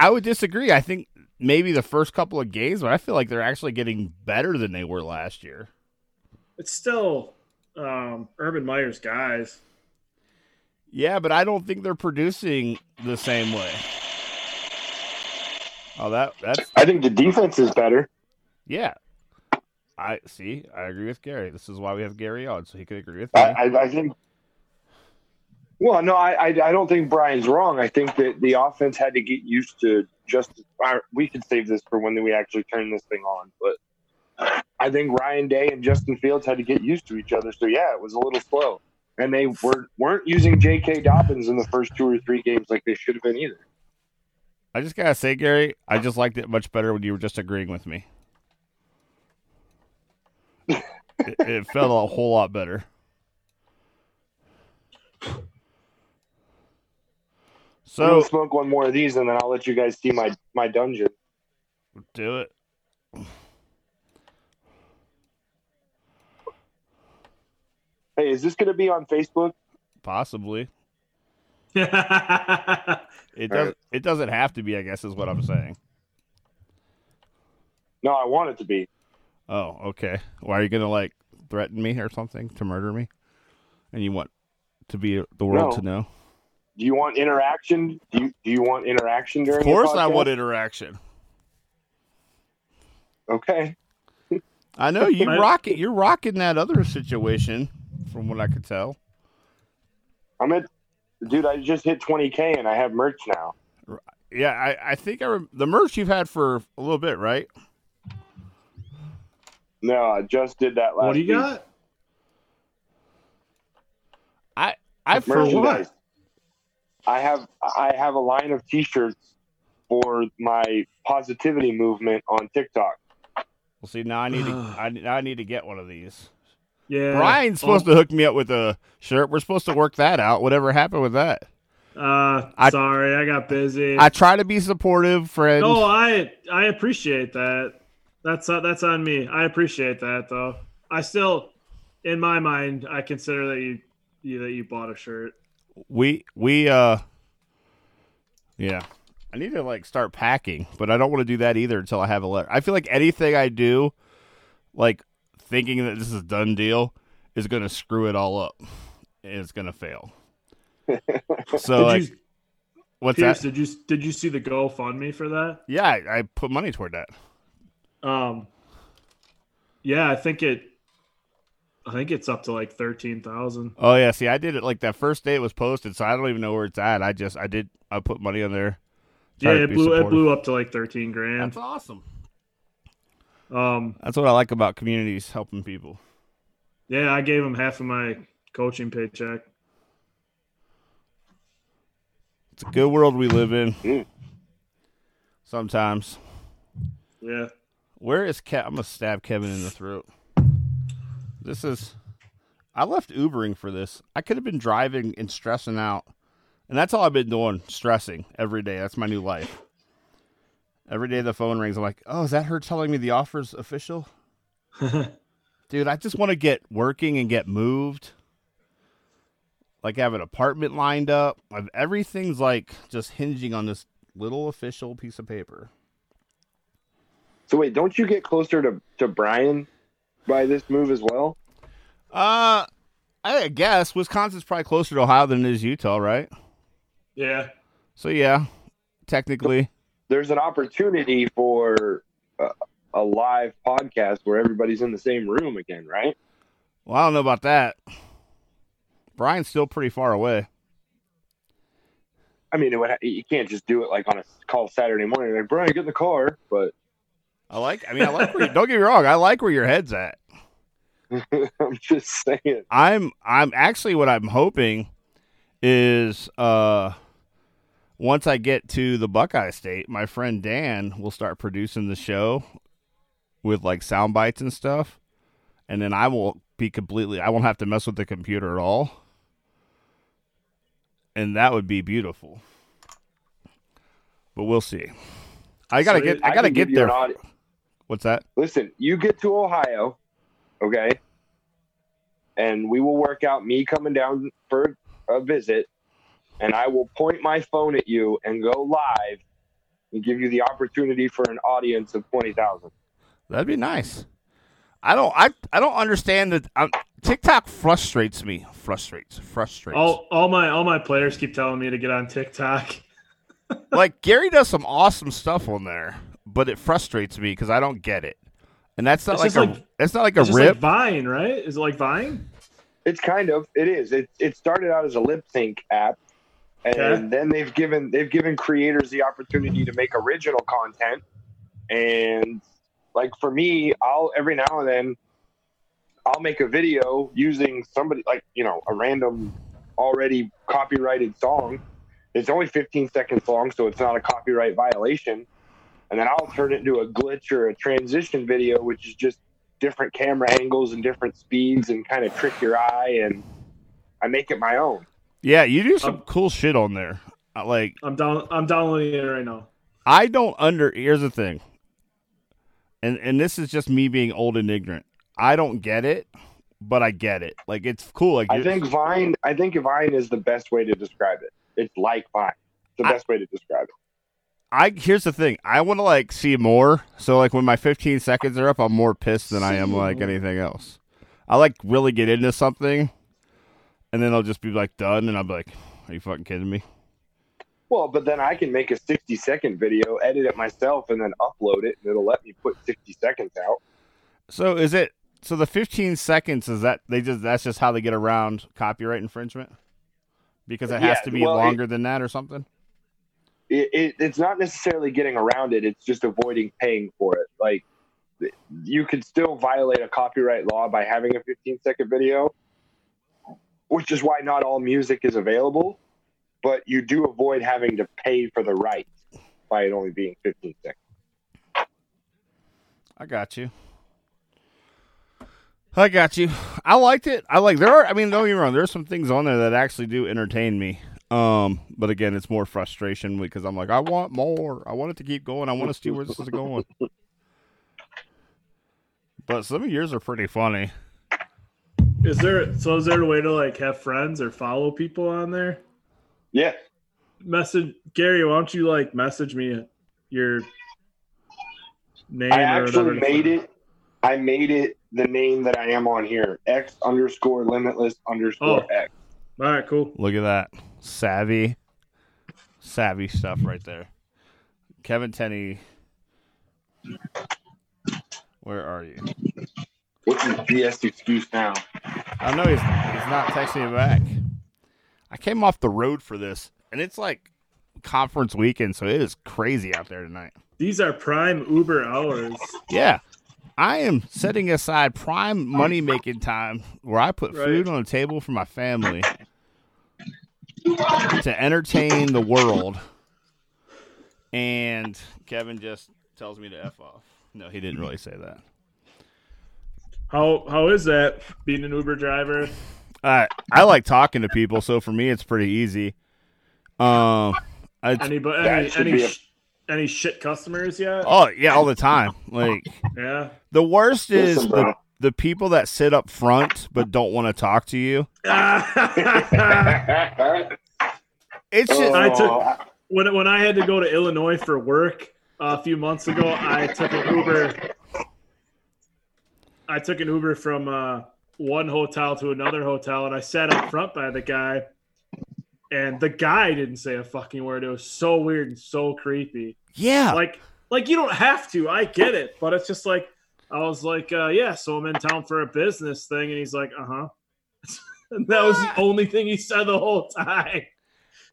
I would disagree. I think maybe the first couple of games, but I feel like they're actually getting better than they were last year. It's still um, Urban Meyer's guys. Yeah, but I don't think they're producing the same way. Oh, that that's I think the defense is better. yeah. I see. I agree with Gary. This is why we have Gary on, so he could agree with me. I, I, I think. Well, no, I, I I don't think Brian's wrong. I think that the offense had to get used to just. We can save this for when we actually turn this thing on, but I think Ryan Day and Justin Fields had to get used to each other. So yeah, it was a little slow, and they were weren't using J.K. Dobbins in the first two or three games like they should have been either. I just gotta say, Gary, I just liked it much better when you were just agreeing with me. it, it felt a whole lot better. I'm gonna smoke one more of these, and then I'll let you guys see my my dungeon. do it. Hey, is this gonna be on Facebook? Possibly. It All does. right. It doesn't have to be. I guess is what I'm saying. No, I want it to be. Oh, okay. Why are you gonna like threaten me or something to murder me? And you want to be the world No. to know? Do you want interaction? Do you do you want interaction during? Of course, the I want interaction. Okay. I know you My- rock it. You're rocking that other situation, from what I could tell. I'm at, dude. I just hit 20k and I have merch now. Yeah, I, I think I rem- the merch you've had for a little bit, right? No, I just did that last. what do you week. got? I I for Merchandise. I have I have a line of T-shirts for my positivity movement on TikTok. well, see now I need to I, now I need to get one of these. Yeah, Brian's supposed to hook me up with a shirt. We're supposed to work that out. Whatever happened with that? to. Uh, I- sorry, I got busy. I try to be supportive, friend. no, I I appreciate that. That's uh, that's on me. I appreciate that though. I still, in my mind, I consider that you, you that you bought a shirt. We we uh yeah i need to like start packing but i don't want to do that either until i have a letter i feel like anything i do like thinking that this is a done deal is gonna screw it all up and it's gonna fail so did like you, what's Pierce? that Did you did you see the GoFundMe for that? yeah I, I put money toward that Um, yeah, I think it. I think it's up to like thirteen thousand. oh yeah see i did it like that first day it was posted so i don't even know where it's at i just i did i put money on there Yeah, it be blew it blew up to like thirteen grand. that's awesome Um, that's what i like about communities helping people yeah, I gave him half of my coaching paycheck. It's a good world we live in. Mm. Sometimes. Yeah, Where is Kevin? I'm gonna stab Kevin in the throat. This is. I left Ubering for this. I could have been driving and stressing out, and that's all I've been doing, stressing every day. That's my new life. Every day the phone rings, I'm like, "Oh, is that her telling me the offer's official?" Dude, I just want to get working and get moved. Like have an apartment lined up. I've, everything's like just hinging on this little official piece of paper. So wait, don't you get closer to to Brian by this move as well? Uh, I guess Wisconsin's probably closer to Ohio than it is Utah, right? yeah. So yeah, technically, There's an opportunity for a, a live podcast where everybody's in the same room again, right? well, I don't know about that. Brian's still pretty far away. I mean, it would, you can't just do it like on a call Saturday morning. Like Brian, get in the car. But I like. I mean, I like. Where don't get me wrong. I like where your head's at. I'm just saying. I'm. I'm actually what I'm hoping is uh once I get to the Buckeye State, my friend Dan will start producing the show with like sound bites and stuff, and then I will be completely. I won't have to mess with the computer at all, and that would be beautiful. But we'll see. I gotta So get. I gotta get there. audi- What's that? Listen, you get to Ohio, okay, and we will work out me coming down for a visit, and I will point my phone at you and go live and give you the opportunity for an audience of twenty thousand. That'd be nice. I don't. I I don't understand that. Um, TikTok frustrates me. Frustrates. Frustrates. All all my all my players keep telling me to get on TikTok. like Gary does some awesome stuff on there, but it frustrates me because I don't get it. And that's not It's like a. like- it's not like a It's just rip. like Vine, right? Is it like Vine? It's kind of it is. It it started out as a lip sync app, and Okay. then they've given they've given creators the opportunity to make original content. And like for me, I'll every now and then I'll make a video using somebody like you know a random already copyrighted song. It's only 15 seconds long, so it's not a copyright violation. And then I'll turn it into a glitch or a transition video, which is just different camera angles and different speeds and kind of trick your eye and I make it my own. yeah, you do some Um, cool shit on there. Like I'm down. I'm downloading it right now. I don't under. Here's the thing. And and this is just me being old and ignorant. I don't get it, but I get it. Like it's cool. Like I think Vine I think Vine is the best way to describe it. It's like Vine. It's the I- best way to describe it. I here's the thing. I want to like see more. So like when my 15 seconds are up, I'm more pissed than I am like more. anything else. I like really get into something, and then I'll just be like done, and I'll be like, "Are you fucking kidding me?" Well, but then I can make a 60 second video, edit it myself, and then upload it, and it'll let me put 60 seconds out. So is it? So the 15 seconds is that they just that's just how they get around copyright infringement because it has Yeah, to be well, it- longer than that or something. It, it, it's not necessarily getting around it, it's just avoiding paying for it. Like, you could still violate a copyright law by having a 15 second video, which is why not all music is available, but you do avoid having to pay for the rights by it only being 15 seconds. I got you. I got you. I liked it. I like there are. I mean, don't get me wrong. There's some things on there that actually do entertain me. Um, but again, it's more frustration because I'm like, I want more. I want it to keep going. I want to see where this is going. But some of yours are pretty funny. Is there so is there a way to like have friends or follow people on there? Yeah. Message Gary, why don't you like message me your name I or actually made it. I made it the name that I am on here. X underscore limitless underscore Oh. X. All right, cool. Look at that savvy, savvy stuff right there. Kevin Tenney, where are you? What's his BS excuse now? I know he's he's not texting me back. I came off the road for this, and it's like conference weekend, so it is crazy out there tonight. These are prime Uber hours. Yeah, I am setting aside prime money making time where I put Right. food on the table for my family to entertain the world. And Kevin just tells me to f off. No, he didn't really say that. How how is that being an Uber driver? Uh, I like talking to people, so for me, it's pretty easy. Um, I, Anybody any should any, a- any shit customers yet? oh yeah, all the time. Like Yeah. the worst is Listen, the bro. The people that sit up front but don't want to talk to you. It's just Oh, I took- when when I had to go to Illinois for work uh, a few months ago, I took an Uber. I took an Uber from uh, one hotel to another hotel, and I sat up front by the guy, and the guy didn't say a fucking word. It was so weird and so creepy. yeah. Like, like you don't have to. I get it, but it's just like I was like, uh, yeah. So I'm in town for a business thing, and he's like, uh huh. and that was the only thing he said the whole time.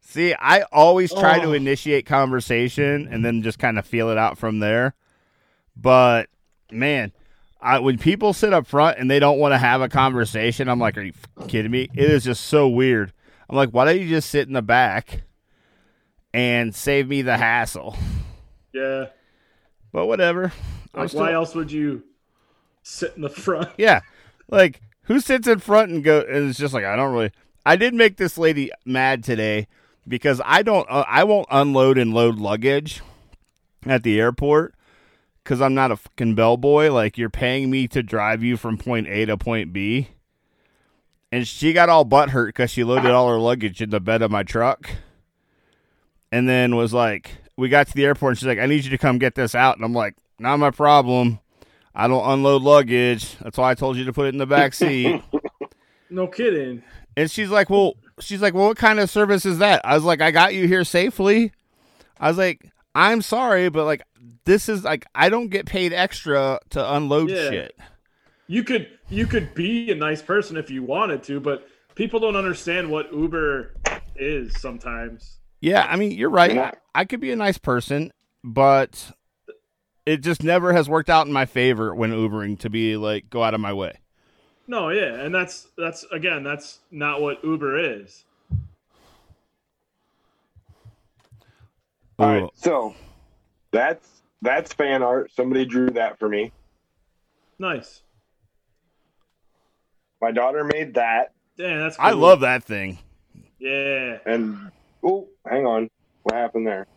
See, I always try to Oh. initiate conversation and then just kind of feel it out from there. But man, I, when people sit up front and they don't want to have a conversation, I'm like, are you kidding me? It is just so weird. I'm like, why don't you just sit in the back and save me the hassle? Yeah. But whatever. Like, still- why else would you sit in the front? Yeah, like who sits in front and go and it's just like I don't really. I did make this lady mad today because I don't. Uh, I won't unload and load luggage at the airport because I'm not a fucking bellboy. Like you're paying me to drive you from point A to point B, and she got all butt hurt because she loaded all her luggage in the bed of my truck, and then was like, we got to the airport and she's like, I need you to come get this out. And I'm like, not my problem. I don't unload luggage. That's why I told you to put it in the back seat. No kidding. and she's like, Well, she's like, Well, what kind of service is that? I was like, I got you here safely. I was like, I'm sorry, but like, this is like, I don't get paid extra to unload Yeah. shit. You could you could be a nice person if you wanted to, but people don't understand what Uber is sometimes. Yeah, I mean, you're right. I, I could be a nice person, but it just never has worked out in my favor when Ubering to be like, go out of my way. No, yeah, and that's that's again, that's not what Uber is. All Ooh. right, so that's that's fan art. Somebody drew that for me. Nice. My daughter made that, Damn, that's I love that thing. Yeah. and oh, hang on, what happened there?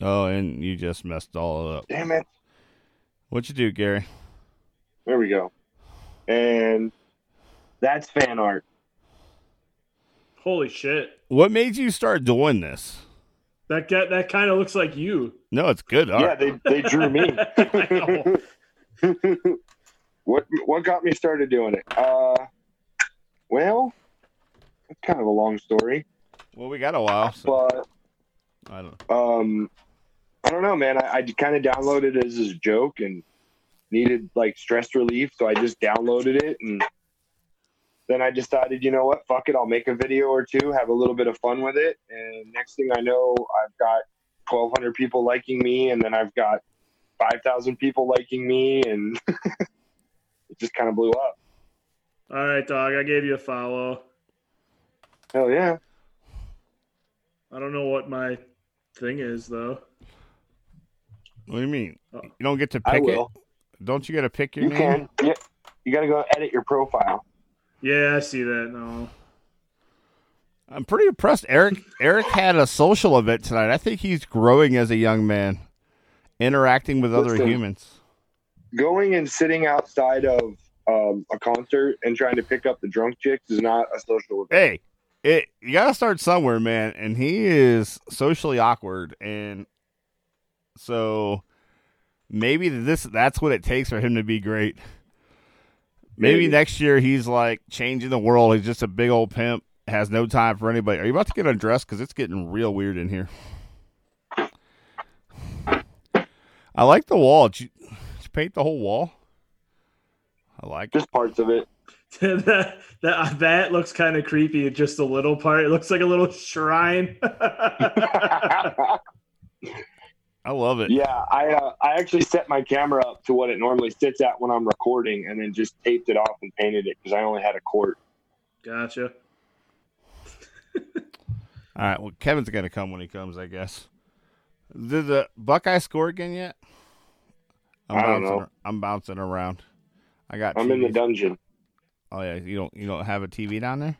Oh, and you just messed all up. Damn it! What'd you do, Gary? There we go. And that's fan art. Holy shit. what What made you start doing this? That guy, that kind of looks like you. No, it's good art. Yeah, they they drew me. What what got me started doing it? Uh, well, it's kind of a long story, well, we got a while, so but I don't. um, I don't know, man. I, I kind of downloaded it as a joke and needed like stress relief, so I just downloaded it and then I decided, you know what, fuck it, I'll make a video or two, have a little bit of fun with it, and next thing I know, I've got 1,200 people liking me, and then I've got 5,000 people liking me, and it just kind of blew up. All right, dog. I gave you a follow. Hell yeah. I don't know what my thing is though. What do you mean? Oh. You don't get to I pick it? will. Don't you get to pick your You name? can. Yeah. You got to go edit your profile. Yeah, I see that. No. I'm pretty impressed. Eric Eric had a social event tonight. I think he's growing as a young man, interacting with other humans. Going and sitting outside of um, a concert and trying to pick up the drunk chicks is not a social event. Hey, it you gotta start somewhere, man. And he is socially awkward, and so maybe this that's what it takes for him to be great. Maybe Maybe. next year he's like changing the world. He's just a big old pimp, has no time for anybody. Are you about to get undressed? Because it's getting real weird in here. I like the wall. Did you, did you paint the whole wall? I like it. Just parts of it. that that that looks kind of creepy. Just a little part. It looks like a little shrine. I love it. yeah, I uh, I actually set my camera up to what it normally sits at when I'm recording, and then just taped it off and painted it because I only had a quart. gotcha. All right. Well, Kevin's gonna come when he comes, I guess. Did the Buckeye score again yet? I'm I don't bouncing, know. I'm bouncing around. I got. I'm in the dungeon. Oh yeah, you don't you don't have a TV down there?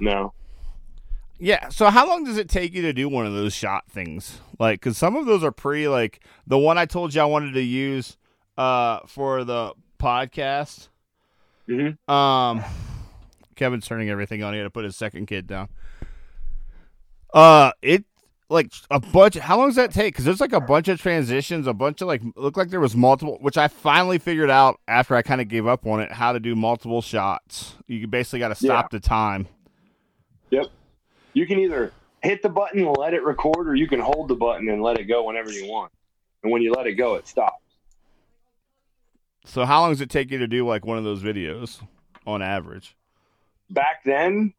No, Yeah. So how long does it take you to do one of those shot things? Like, because some of those are pretty. Like the one I told you I wanted to use uh for the podcast. Mhm. Um, Kevin's turning everything on. He had to put his second kid down. Uh, it like a bunch. How long does that take? Because there's like a bunch of transitions, a bunch of like look like there was multiple, which I finally figured out after I kind of gave up on it how to do multiple shots. You basically got to stop the time. You can either hit the button and let it record, or you can hold the button and let it go whenever you want. And when you let it go, it stops. So how long does it take you to do like one of those videos on average? Back then,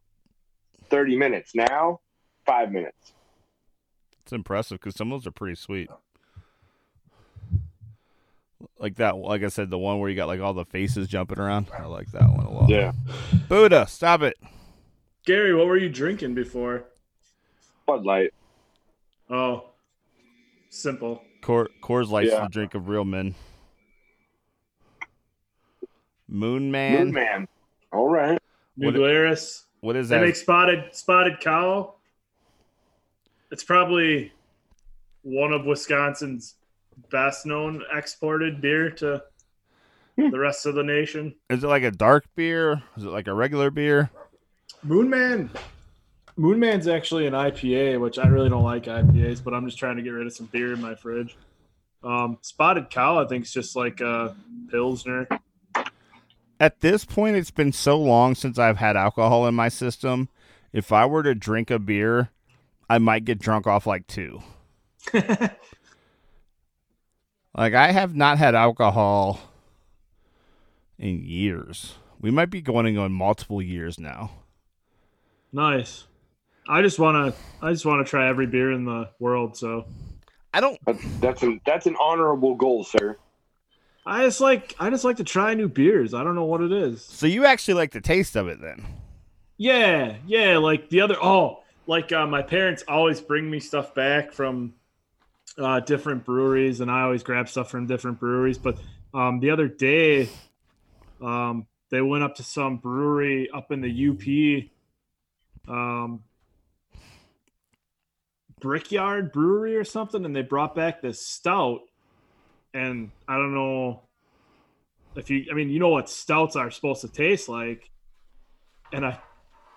thirty minutes. Now, five minutes. It's impressive because some of those are pretty sweet. Like that, like I said, the one where you got like all the faces jumping around. I like that one a lot. Yeah. Buddha, stop it. Gary, what were you drinking before? Bud Light. Oh, simple. Cor- Coors Light's Yeah. the drink of real men. Moon Man. Moon Man. All right. What- New Glarus. What is that? They make spotted spotted cow. It's probably one of Wisconsin's best known exported beer to Hmm. the rest of the nation. Is it like a dark beer? Is it like a regular beer? Moon Man. Moonman's actually an IPA, which I really don't like IPAs, but I'm just trying to get rid of some beer in my fridge. Um, Spotted Cow, I think, is just like a Pilsner. At this point, it's been so long since I've had alcohol in my system. If I were to drink a beer, I might get drunk off like two. Like I have not had alcohol in years. We might be going on multiple years now. Nice. I just want to. I just want to try every beer in the world. So I don't. That's that's an that's an honorable goal, sir. I just like. I just like to try new beers. I don't know what it is. So you actually like the taste of it then? Yeah, yeah. Like the other. Oh, like uh, my parents always bring me stuff back from uh, different breweries, and I always grab stuff from different breweries. But um, the other day, um, they went up to some brewery up in the UP, um, Brickyard Brewery or something, and they brought back this stout. And I don't know if you, I mean, you know what stouts are supposed to taste like. And I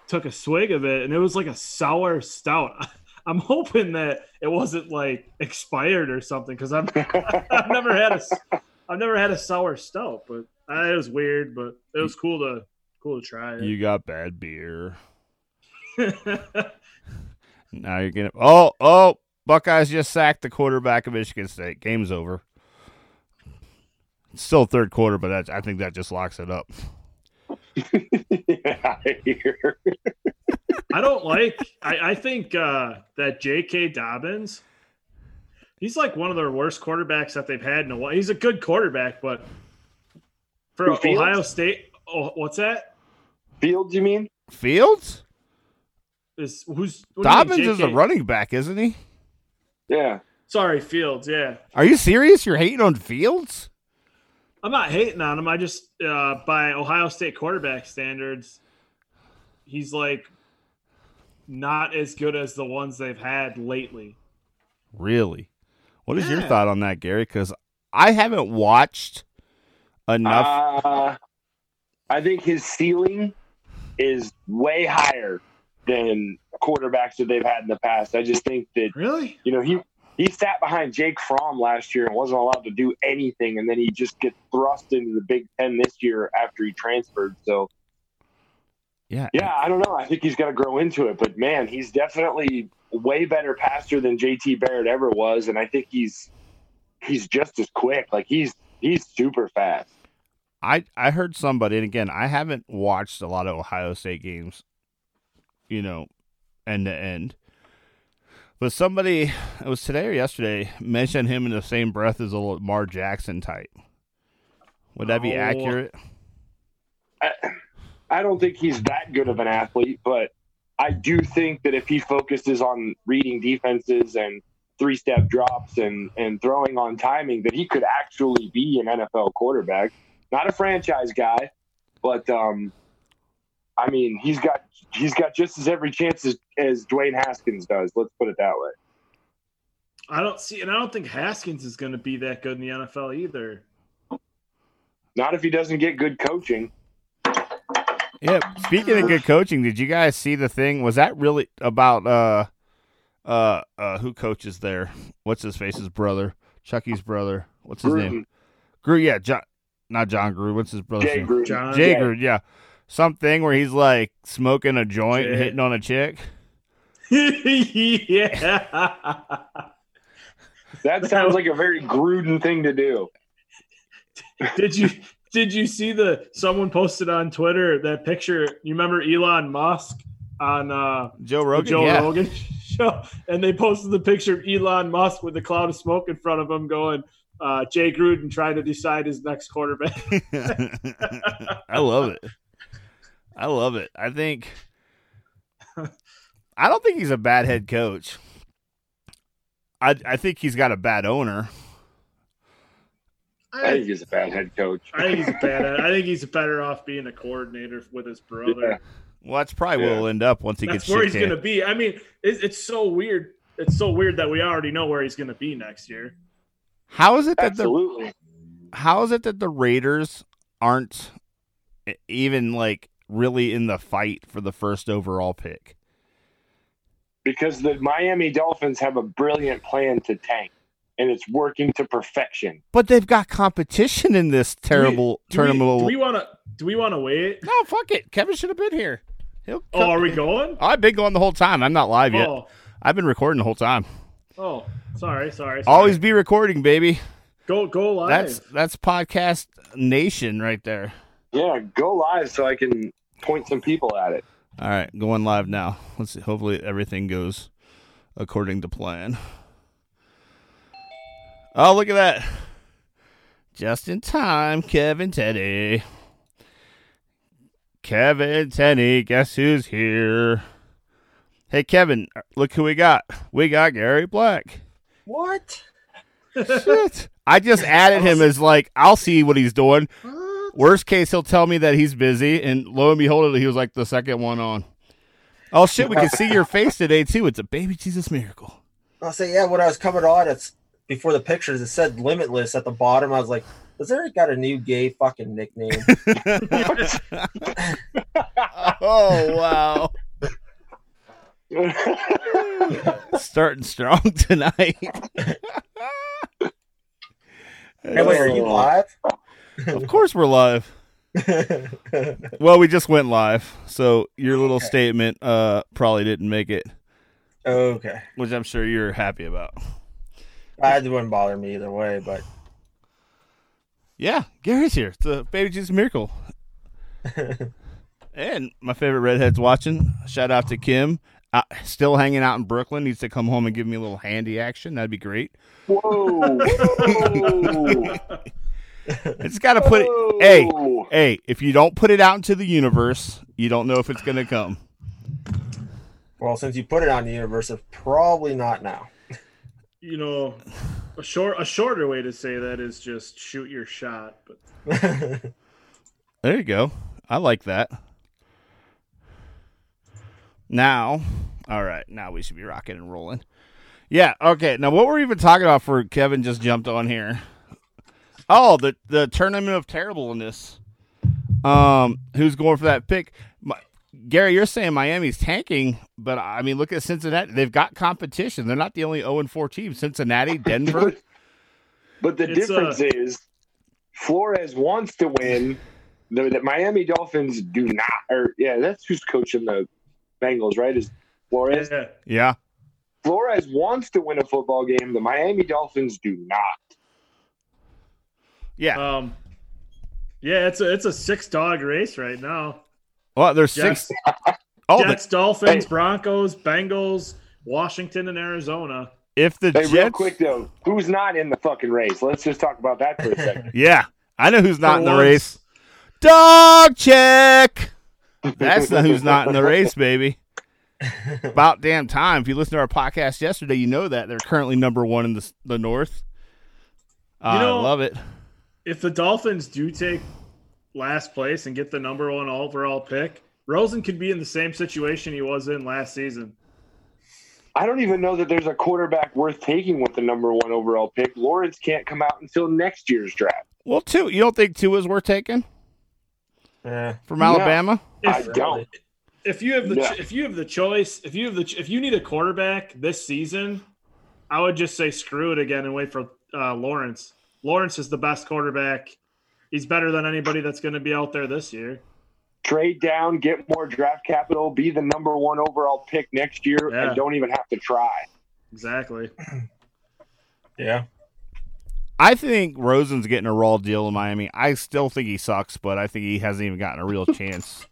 took a swig of it, and it was like a sour stout. I'm hoping that it wasn't like expired or something because I've I've never had a I've never had a sour stout, but uh, it was weird, but it was cool to cool to try it. You got bad beer. Now you're gonna. Oh, oh! Buckeyes just sacked the quarterback of Michigan State. Game's over. It's still third quarter, but that, I think that just locks it up. yeah, I don't like. I, I think uh, that J.K. Dobbins. He's like one of their worst quarterbacks that they've had in a while. He's a good quarterback, but for Who, Fields? Ohio State, oh, what's that? Fields, you mean? Fields? Is who's what mean, Dobbins is a running back, isn't he? Yeah. Sorry, Fields. Yeah, Are you serious? You're hating on Fields? I'm not hating on him. I just uh, by Ohio State quarterback standards, he's like not as good as the ones they've had lately. Really? What is your thought on that, Gary? Because I haven't watched enough. Uh, I think his ceiling is way higher than quarterbacks that they've had in the past. I just think that Really? you know he he sat behind Jake Fromm last year and wasn't allowed to do anything, and then he just gets thrust into the Big Ten this year after he transferred. So yeah, yeah, I don't know. I think he's got to grow into it, but man, he's definitely way better passer than JT Barrett ever was, and I think he's he's just as quick. Like he's he's super fast. I I heard somebody, and again, I haven't watched a lot of Ohio State games, you know, end to end. But somebody, it was today or yesterday, mentioned him in the same breath as a Lamar Jackson type. Would that be Oh. accurate? I, I don't think he's that good of an athlete, but I do think that if he focuses on reading defenses and three step drops and, and throwing on timing, that he could actually be an NFL quarterback. Not a franchise guy, but um, I mean he's got he's got just as every chance as, as Dwayne Haskins does. Let's put it that way. I don't see, and I don't think Haskins is going to be that good in the NFL either. Not if he doesn't get good coaching. Yeah. Speaking of good coaching, did you guys see the thing? Was that really about uh uh uh who coaches there? What's his face's brother? Chucky's brother. What's his name? Gruden, Grew. Yeah, John. Not John Grew. What's his brother's Jay name? Gruden. John- Jay Yeah. Gruden. Yeah. Something where he's like smoking a joint and hitting on a chick. yeah. That sounds like a very Gruden thing to do. did you did you see the someone posted on Twitter that picture? You remember Elon Musk on uh Joe Rogan. Joe yeah. Rogan show, and they posted the picture of Elon Musk with a cloud of smoke in front of him, going, uh, "Jay Gruden trying to decide his next quarterback." I love it. I love it. I think. I don't think he's a bad head coach. I I think he's got a bad owner. I think he's a bad head coach. I think he's bad. I think he's better off being a coordinator with his brother. Yeah. Well, that's probably where he'll end up once he That's gets where he's going to be. I mean, it, it's so weird. It's so weird that we already know where he's going to be next year. How is it that the how is it that the Raiders aren't even like really in the fight for the first overall pick? because the Miami Dolphins have a brilliant plan to tank, and it's working to perfection. But they've got competition in this terrible Do we- tournament. Do we want to? Do we want to wait? no, fuck it. Kevin should have been here. He'll Oh, are we going? I've been going the whole time. I'm not live yet. Oh, I've been recording the whole time. oh, sorry, sorry. sorry. Always be recording, baby. go go live. That's that's podcast nation right there. Yeah, go live so I can point some people at it. All right, going live now. Let's see. Hopefully everything goes according to plan. Oh, look at that. Just in time, Kevin Teddy. Kevin Teddy, guess who's here? Hey, Kevin, look who we got. We got Gary Black. What? Shit. I just added him as like, I'll see what he's doing. Worst case, he'll tell me that he's busy, and lo and behold, he was like the second one on. Oh shit, we can see your face today too. It's a baby Jesus miracle. I'll say, yeah, when I was coming on, it's before the pictures, it said limitless at the bottom. I was like, has there got a new gay fucking nickname? oh wow, starting strong tonight. hey, wait, are you oh. live? Of course we're live. Well, we just went live, so your little Okay. statement uh probably didn't make it, okay. which I'm sure you're happy about. That wouldn't bother me either way, but Yeah, Gary's here. It's a baby Jesus miracle. and my favorite redhead's watching. Shout out to Kim. Uh, still hanging out in Brooklyn. Needs to come home and give me a little handy action. That'd be great. Whoa! Whoa! It's got to put it. Hey, oh. hey, if you don't put it out into the universe, you don't know if it's going to come. well, since you put it on the universe, it's probably not now. you know, a short a shorter way to say that is just shoot your shot. But There you go. I like that. Now, all right, now we should be rocking and rolling. Yeah, okay. Now, what were we even talking about for Kevin just jumped on here? Oh, the the tournament of terribleness. Um, who's going for that pick? My, Gary, you're saying Miami's tanking, but I mean, look at Cincinnati. They've got competition. They're not the only 0 and 4 team. Cincinnati, Denver. But the It's, uh, difference is Flores wants to win. The, the Miami Dolphins do not. Or yeah, that's who's coaching the Bengals, right? Is Flores? yeah, yeah. Flores wants to win a football game. The Miami Dolphins do not. Yeah. um, yeah, it's a it's a six dog race right now. Well, there's Jets, six. Oh, the, Jets, Dolphins, Hey. Broncos, Bengals, Washington, and Arizona. if the Hey, Jets. real quick though, who's not in the fucking race? Let's just talk about that for a second. Yeah, I know who's not For in the once. race. Dog check. That's not who's not in the race, baby. About damn time. If you listened to our podcast yesterday, you know that they're currently number one in the the North. Uh, know- I love it. If the Dolphins do take last place and get the number one overall pick, Rosen could be in the same situation he was in last season. I don't even know that there's a quarterback worth taking with the number one overall pick. Lawrence can't come out until next year's draft. Well, Tua. You don't think Tua is worth taking Yeah. from No. Alabama? I If, don't. if you have the No. if you have the choice, if you have the ch- if you need a quarterback this season, I would just say screw it again and wait for uh, Lawrence. Lawrence is the best quarterback. He's better than anybody that's going to be out there this year. Trade down, get more draft capital, be the number one overall pick next year, Yeah. and don't even have to try. Exactly. Yeah. I think Rosen's getting a raw deal in Miami. I still think he sucks, but I think he hasn't even gotten a real chance.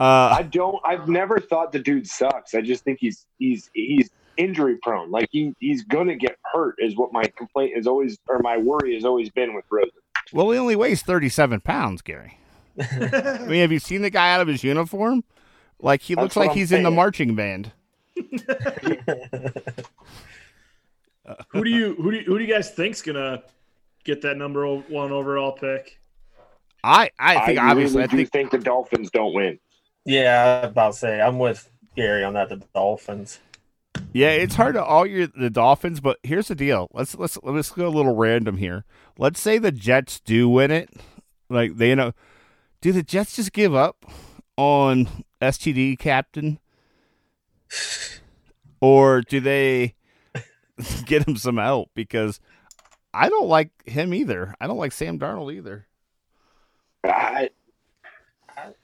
Uh, I don't. I've never thought the dude sucks. I just think he's he's he's injury prone. Like he he's gonna get hurt. Is what my complaint is always, or my worry has always been with Rosen. well, he only weighs thirty-seven pounds, Gary. I mean, have you seen the guy out of his uniform? Like he That's looks like I'm he's in the marching band. Who do you who do you, who do you guys think's going to get that number one overall pick? I I think I obviously really I think think the Dolphins don't win. Yeah, I was about to say I'm with Gary on that. The Dolphins. Yeah, it's hard to all your the Dolphins, but here's the deal. Let's let's let's go a little random here. Let's say the Jets do win it. Like they know do the Jets just give up on STD captain? or do they get him some help? Because I don't like him either. I don't like Sam Darnold either. I,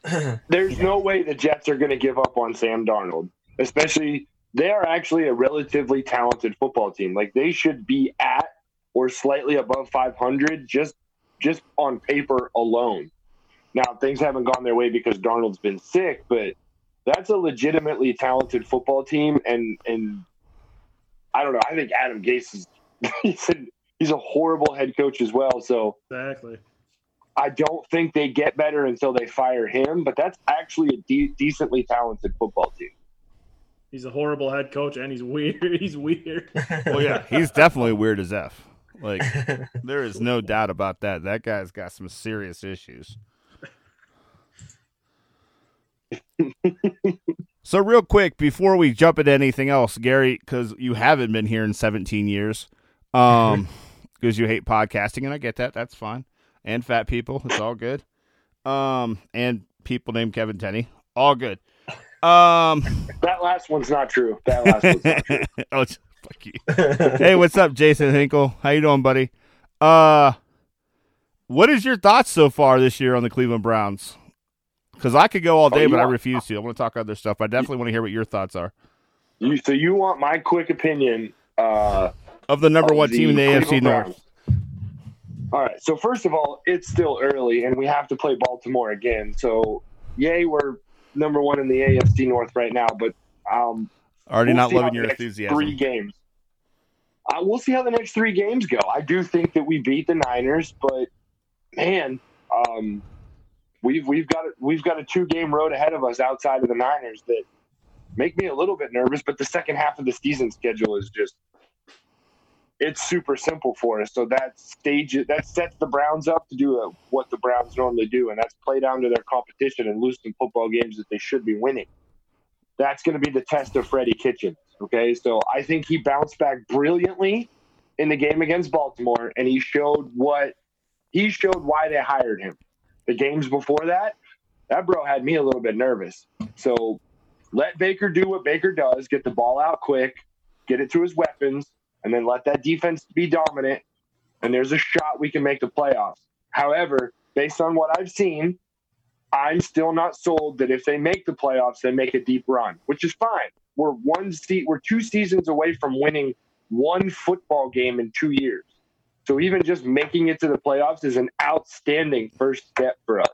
there's no way the Jets are going to give up on Sam Darnold, especially they are actually a relatively talented football team. Like they should be at or slightly above 500 just just on paper alone. Now things haven't gone their way because Darnold's been sick, but that's a legitimately talented football team, and and I don't know. I think Adam Gase is he's a, he's a horrible head coach as well. So Exactly. I don't think they get better until they fire him. But that's actually a de- decently talented football team. He's a horrible head coach, and he's weird. He's weird. Well, yeah, he's definitely weird as f. Like there is no doubt about that. That guy's got some serious issues. so real quick before we jump into anything else, Gary, because you haven't been here in 17 years, um, because you hate podcasting, and I get that. That's fine. And fat people, it's all good. Um, and people named Kevin Tenney, all good. Um, That last one's not true. That last one's not true. oh, fuck you. hey, what's up, Jason Hinkle? How you doing, buddy? Uh, what is your thoughts so far this year on the Cleveland Browns? Because I could go all day, you but I refuse to. I want to talk other stuff. I definitely want to hear what your thoughts are You, so you want my quick opinion? Uh, of the number of one team in the AFC Cleveland North. Browns. All right. So first of all, it's still early, and we have to play Baltimore again. So yay, we're number one in the AFC North right now. But um, Already we'll not loving your enthusiasm. Three games. Uh, we'll see how the next three games go. I do think that we beat the Niners, but man, um, we've we've got we've got a two game road ahead of us outside of the Niners that make me a little bit nervous. But the second half of the season schedule is just it's super simple for us. So that stage that sets the Browns up to do what the Browns normally do, and that's play down to their competition and lose some football games that they should be winning. That's going to be the test of Freddie Kitchens. Okay, so I think he bounced back brilliantly in the game against Baltimore, and he showed what he showed why they hired him. The games before that, that bro had me a little bit nervous. So let Baker do what Baker does, get the ball out quick, get it to his weapons, and then let that defense be dominant. And there's a shot we can make the playoffs. However, based on what I've seen, I'm still not sold that if they make the playoffs, they make a deep run, which is fine. We're one seat, we're two seasons away from winning one football game in two years. So even just making it to the playoffs is an outstanding first step for us.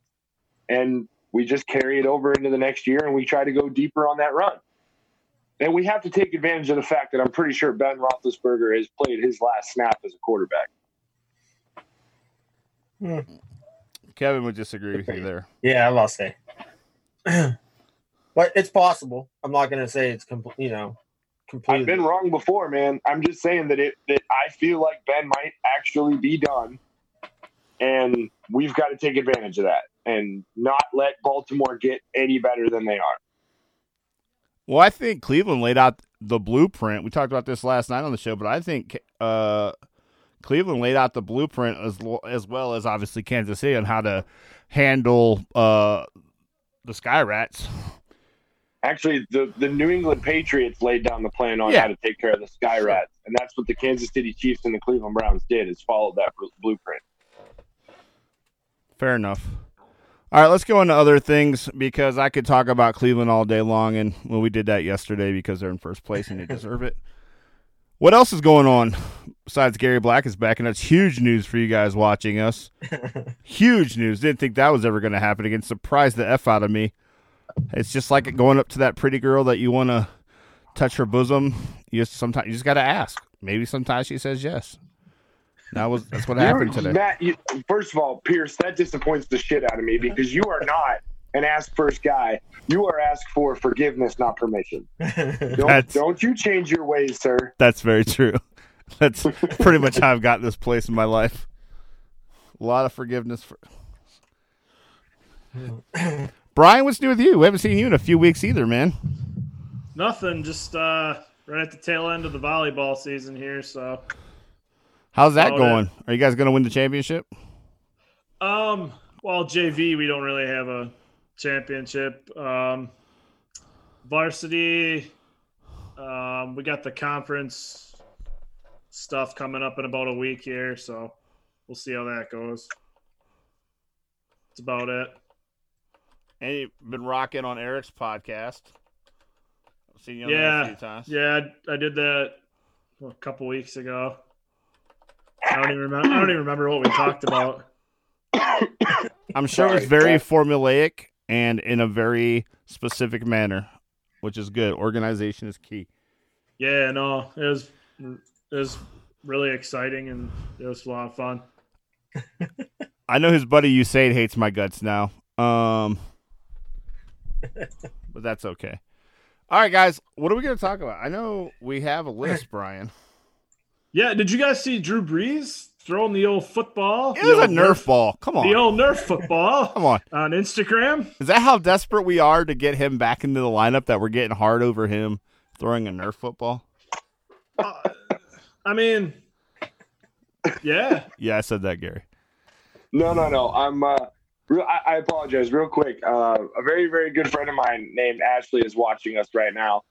And we just carry it over into the next year and we try to go deeper on that run. And we have to take advantage of the fact that I'm pretty sure Ben Roethlisberger has played his last snap as a quarterback. Hmm. Kevin would disagree with you there. Yeah, I'm about say. but it's possible. I'm not going to say it's complete. You know, completely. I've been wrong before, man. I'm just saying that it that I feel like Ben might actually be done, and we've got to take advantage of that and not let Baltimore get any better than they are. Well, I think Cleveland laid out the blueprint. We talked about this last night on the show, but I think uh, Cleveland laid out the blueprint as as well as obviously Kansas City on how to handle uh, the Sky Rats. Actually, the, the New England Patriots laid down the plan on Yeah. how to take care of the Sky Rats, and that's what the Kansas City Chiefs and the Cleveland Browns did is followed that blueprint. Fair enough. All right, let's go into other things because I could talk about Cleveland all day long, and well, we did that yesterday because they're in first place and they deserve it. What else is going on besides Gary Black is back, and that's huge news for you guys watching us. huge news. Didn't think that was ever going to happen again. Surprised the f out of me. It's just like going up to that pretty girl that you want to touch her bosom. You just sometimes you just got to ask. Maybe sometimes she says yes. That was that's what happened You're- today. Matt, you, first of all, Pierce, that disappoints the shit out of me because you are not an ask first guy. You are asked for forgiveness, not permission. Don't, don't you change your ways, sir. That's very true. That's pretty much how I've got this place in my life. A lot of forgiveness for Brian, what's new with you? We haven't seen you in a few weeks either, man. Nothing. Just uh, right at the tail end of the volleyball season here. So, How's that Oh, going? Are you guys going to win the championship? um, well, JV, we don't really have a championship. Um, varsity, Um, we got the conference stuff coming up in about a week here, so we'll see how that goes. That's about it. And you've been rocking on Eric's podcast. I've seen you on there a Yeah, yeah, I, I did that a couple weeks ago. I don't even remember. I don't even remember what we talked about. I'm sure Sorry, it's very formulaic and in a very specific manner, which is good. Organization is key. Yeah, no, it was it was really exciting and it was a lot of fun. I know his buddy Usaid hates my guts now. Um, but that's okay. All right, guys, what are we going to talk about? I know we have a list, Brian. Yeah, did you guys see Drew Brees throwing the old football? It The was a old Nerf ball. Come on, The old Nerf football come on. on Instagram. Is that how desperate we are to get him back into the lineup that we're getting hard over him throwing a Nerf football? Uh, I mean, yeah, Yeah, I said that, Gary. No, no, no. I'm. Uh, real, I, I apologize. Real quick. Uh, a very, very good friend of mine named Ashley is watching us right now,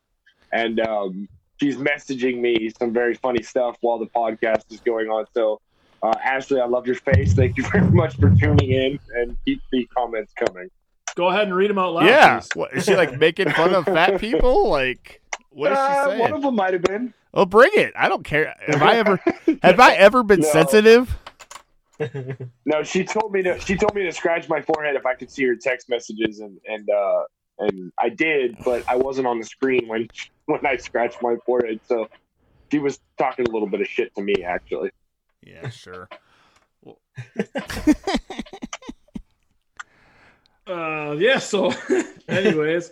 and um, she's messaging me some very funny stuff while the podcast is going on. So, uh, Ashley, I love your face. Thank you very much for tuning in, and keep the comments coming. go ahead and read them out loud. yeah, please. what, is she like making fun of fat people? Like, what is she Uh, saying? one of them might have been. Well, bring it. I don't care. Have I ever have I ever been No. sensitive? No, she told me to. She told me to scratch my forehead if I could see her text messages, and and uh, and I did, but I wasn't on the screen when when I scratched my forehead. So she was talking a little bit of shit to me, actually. Yeah, sure. Uh, yeah. So, anyways,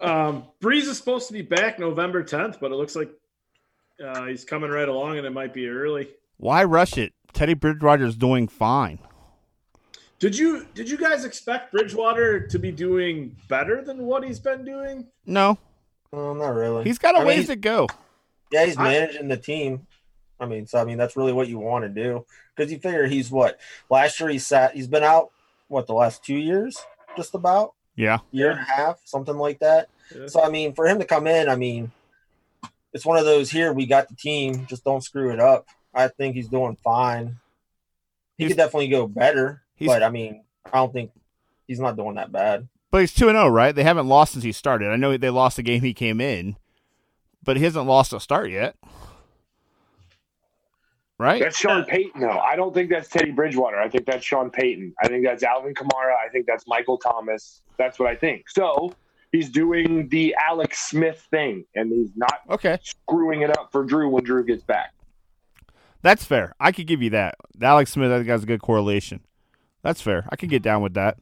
um, Brees is supposed to be back November 10th, but it looks like uh, he's coming right along, and it might be early. Why rush it? Teddy Bridgewater's doing fine. Did you did you guys expect Bridgewater to be doing better than what he's been doing? No, well, not really. he's got a I ways he's- to go. Yeah, he's I- managing the team. I mean, so I mean that's really what you want to do because you figure he's what last year he sat he's been out what the last two years just about Yeah, year and a half something like that. Yeah. So I mean, for him to come in, I mean, it's one of those here we got the team, just don't screw it up. I think he's doing fine. He He's- could definitely go better, he's- but I mean, I don't think he's not doing that bad. but he's two and zero, right? They haven't lost since he started. I know they lost the game he came in, but he hasn't lost a start yet, right? That's Sean Payton, though. I don't think that's Teddy Bridgewater. I think that's Sean Payton. I think that's Alvin Kamara. I think that's Michael Thomas. That's what I think. So he's doing the Alex Smith thing, and he's not Okay, screwing it up for Drew when Drew gets back. that's fair. I could give you that. Alex Smith, I think has a good correlation. That's fair. I can get down with that.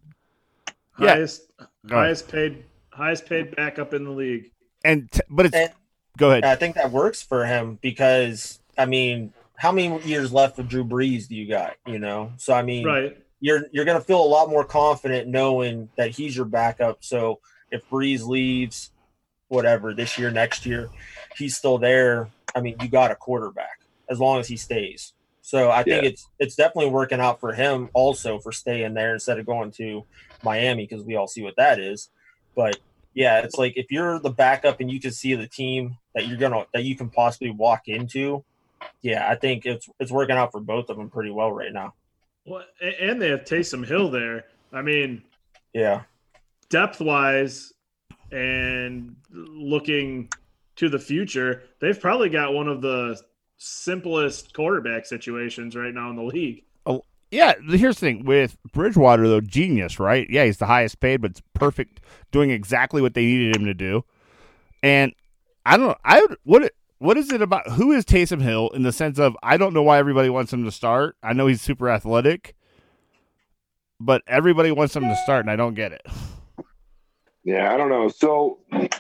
Yeah. Highest Go ahead. highest paid highest paid backup in the league. And t- but it's And- go ahead. I think that works for him because I mean, how many years left of Drew Brees do you got? You know, so I mean, Right. you're you're gonna feel a lot more confident knowing that he's your backup. So if Brees leaves, whatever this year, next year, he's still there. I mean, you got a quarterback as long as he stays. So I think Yeah. it's it's definitely working out for him also for staying there instead of going to Miami because we all see what that is. But yeah, it's like if you're the backup and you can see the team that you're gonna that you can possibly walk into, yeah, I think it's it's working out for both of them pretty well right now. Well, and they have Taysom Hill there. I mean, Yeah. depth wise and looking to the future, they've probably got one of the simplest quarterback situations right now in the league. Oh, yeah, here's the thing with Bridgewater though, genius, right? Yeah, he's the highest paid, but it's perfect, doing exactly what they needed him to do. And I don't, know. I would, what, what is it about? Who is Taysom Hill in the sense of I don't know why everybody wants him to start. I know he's super athletic, but everybody wants him to start, and I don't get it. Yeah, I don't know. So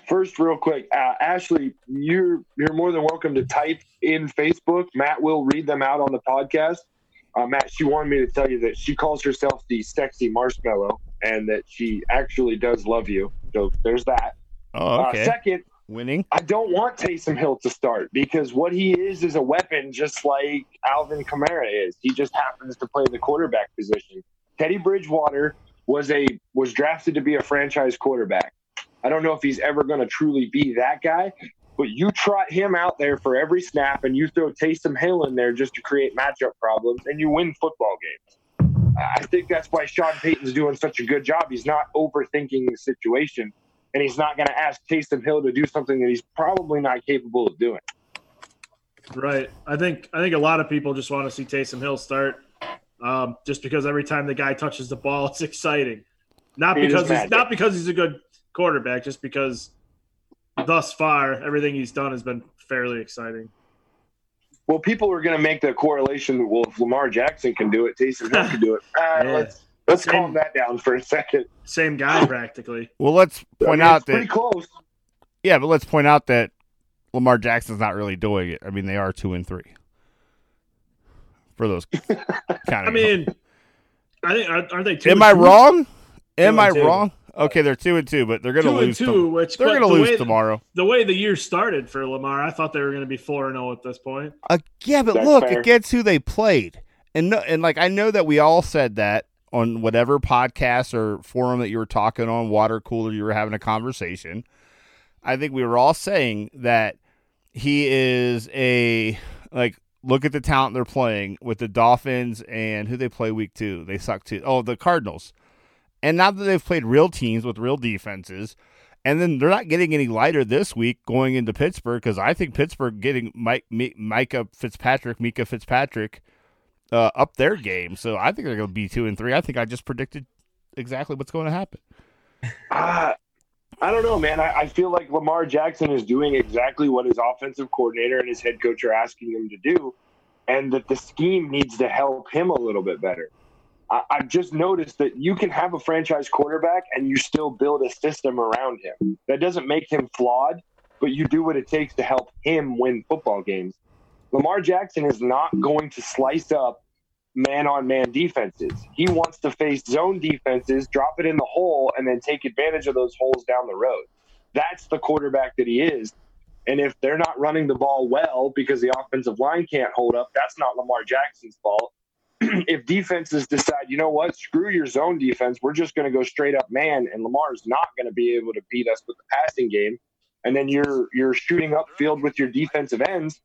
first, real quick, uh, Ashley, you're you're more than welcome to type in Facebook. Matt will read them out on the podcast. Uh, Matt, she wanted me to tell you that she calls herself the sexy marshmallow, and that she actually does love you. So there's that. Oh, Uh, okay, second, winning. I don't want Taysom Hill to start because what he is is a weapon, just like Alvin Kamara is. He just happens to play the quarterback position. Teddy Bridgewater was a was drafted to be a franchise quarterback. I don't know if he's ever going to truly be that guy, But you trot him out there for every snap, and you throw Taysom Hill in there just to create matchup problems, and you win football games. I think that's why Sean Payton's doing such a good job. He's not overthinking the situation, and he's not going to ask Taysom Hill to do something that he's probably not capable of doing. Right. I think I think a lot of people just want to see Taysom Hill start, um, just because every time the guy touches the ball, it's exciting. Not He because he's not because he's a good quarterback, just because thus far everything he's done has been fairly exciting. Well, people are going to make the correlation well, if Lamar Jackson can do it, Taysom Hill can do it. Uh, Yeah. Let's let's Same. calm that down for a second. Same guy practically. Well, let's I point mean, out it's pretty that close. yeah, but let's point out that Lamar Jackson's not really doing it. I mean, they are two and three for those kind of. I mean, I think are, are they two? Am I two? wrong? Am and I two. wrong? Okay, they're two and two, but they're gonna lose. two, tom- which they're gonna the lose way, tomorrow. The way the year started for Lamar, I thought they were going to be four and zero at this point. Uh, yeah, but That's look, fair. it gets who they played, and no, and like I know that we all said that on whatever podcast or forum that you were talking on, water cooler, you were having a conversation. I think we were all saying that he is a like look at the talent they're playing with the Dolphins and who they play week two. They suck too. Oh, the Cardinals. And now that they've played real teams with real defenses, and then they're not getting any lighter this week going into Pittsburgh because I think Pittsburgh getting Mike, Mi- Micah Fitzpatrick, Mika Fitzpatrick, uh, up their game. So I think they're going to be two and three. I think I just predicted exactly what's going to happen. Uh, I don't know, man. I, I feel like Lamar Jackson is doing exactly what his offensive coordinator and his head coach are asking him to do, and that the scheme needs to help him a little bit better. I, I've just noticed that you can have a franchise quarterback and you still build a system around him. That doesn't make him flawed, but you do what it takes to help him win football games. Lamar Jackson is not going to slice up man on man defenses. He wants to face zone defenses, drop it in the hole, and then take advantage of those holes down the road. That's the quarterback that he is. And if they're not running the ball well because the offensive line can't hold up, that's not Lamar Jackson's fault. if defenses decide, you know what, screw your zone defense, we're just going to go straight up man, and Lamar's not going to be able to beat us with the passing game, and then you're you're shooting upfield with your defensive ends,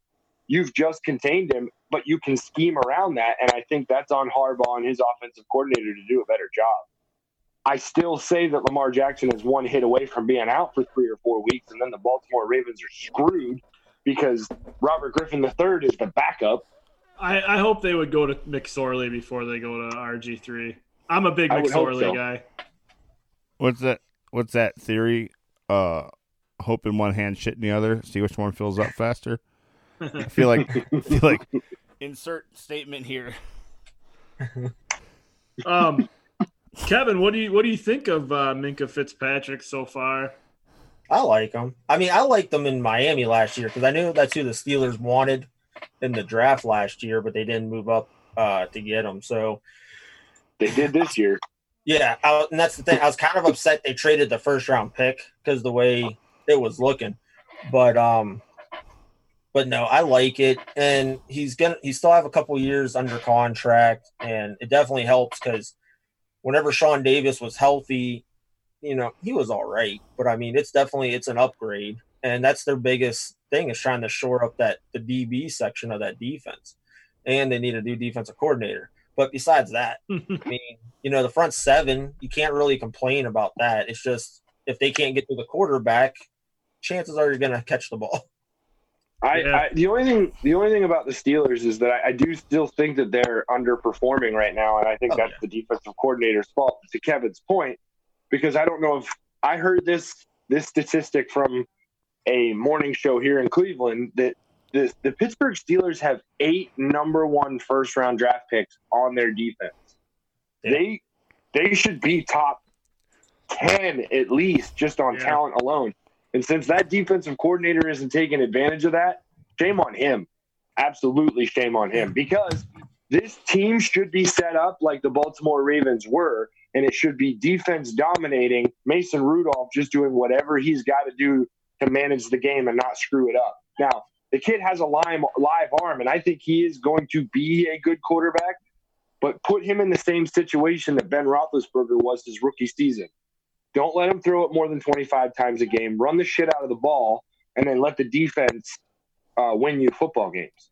you've just contained him, but you can scheme around that. And I think that's on Harbaugh and his offensive coordinator to do a better job. I still say that Lamar Jackson is one hit away from being out for three or four weeks, and then the Baltimore Ravens are screwed because Robert Griffin III is the backup. I, I hope they would go to McSorley before they go to RG three. I'm a big I would hope McSorley so. guy. What's that? What's that theory? Uh, hope in one hand, shit in the other. See which one fills up faster. I feel like I feel like insert statement here. Um, Kevin, what do you what do you think of uh, Minkah Fitzpatrick so far? I like him. I mean, I liked them in Miami last year because I knew that's who the Steelers wanted in the draft last year, but they didn't move up uh, to get him. So They did this year. yeah, I, and that's the thing. I was kind of upset they traded the first round pick because the way it was looking, but um, but no, I like it, and he's gonna he still have a couple years under contract, and it definitely helps because whenever Sean Davis was healthy, you know he was all right, but I mean it's definitely it's an upgrade, and that's their biggest thing is trying to shore up that the DB section of that defense, and they need a new defensive coordinator. But besides that, I mean, you know, the front seven, you can't really complain about that. It's just if they can't get to the quarterback, chances are you're going to catch the ball. I, Yeah. I the only thing the only thing about the Steelers is that I, I do still think that they're underperforming right now, and I think Oh, that's yeah. the defensive coordinator's fault. To Kevin's point, because I don't know if I heard this this statistic from a morning show here in Cleveland that the the Pittsburgh Steelers have eight number one first round draft picks on their defense. Yeah. They they should be top ten at least just on talent alone. And since that defensive coordinator isn't taking advantage of that, shame on him. Absolutely shame on him because this team should be set up like the Baltimore Ravens were, and it should be defense dominating. Mason Rudolph just doing whatever he's got to do to manage the game and not screw it up. Now, the kid has a live, live arm, and I think he is going to be a good quarterback, but put him in the same situation that Ben Roethlisberger was his rookie season. Don't let him throw it more than 25 times a game. Run the shit out of the ball and then let the defense uh, win you football games.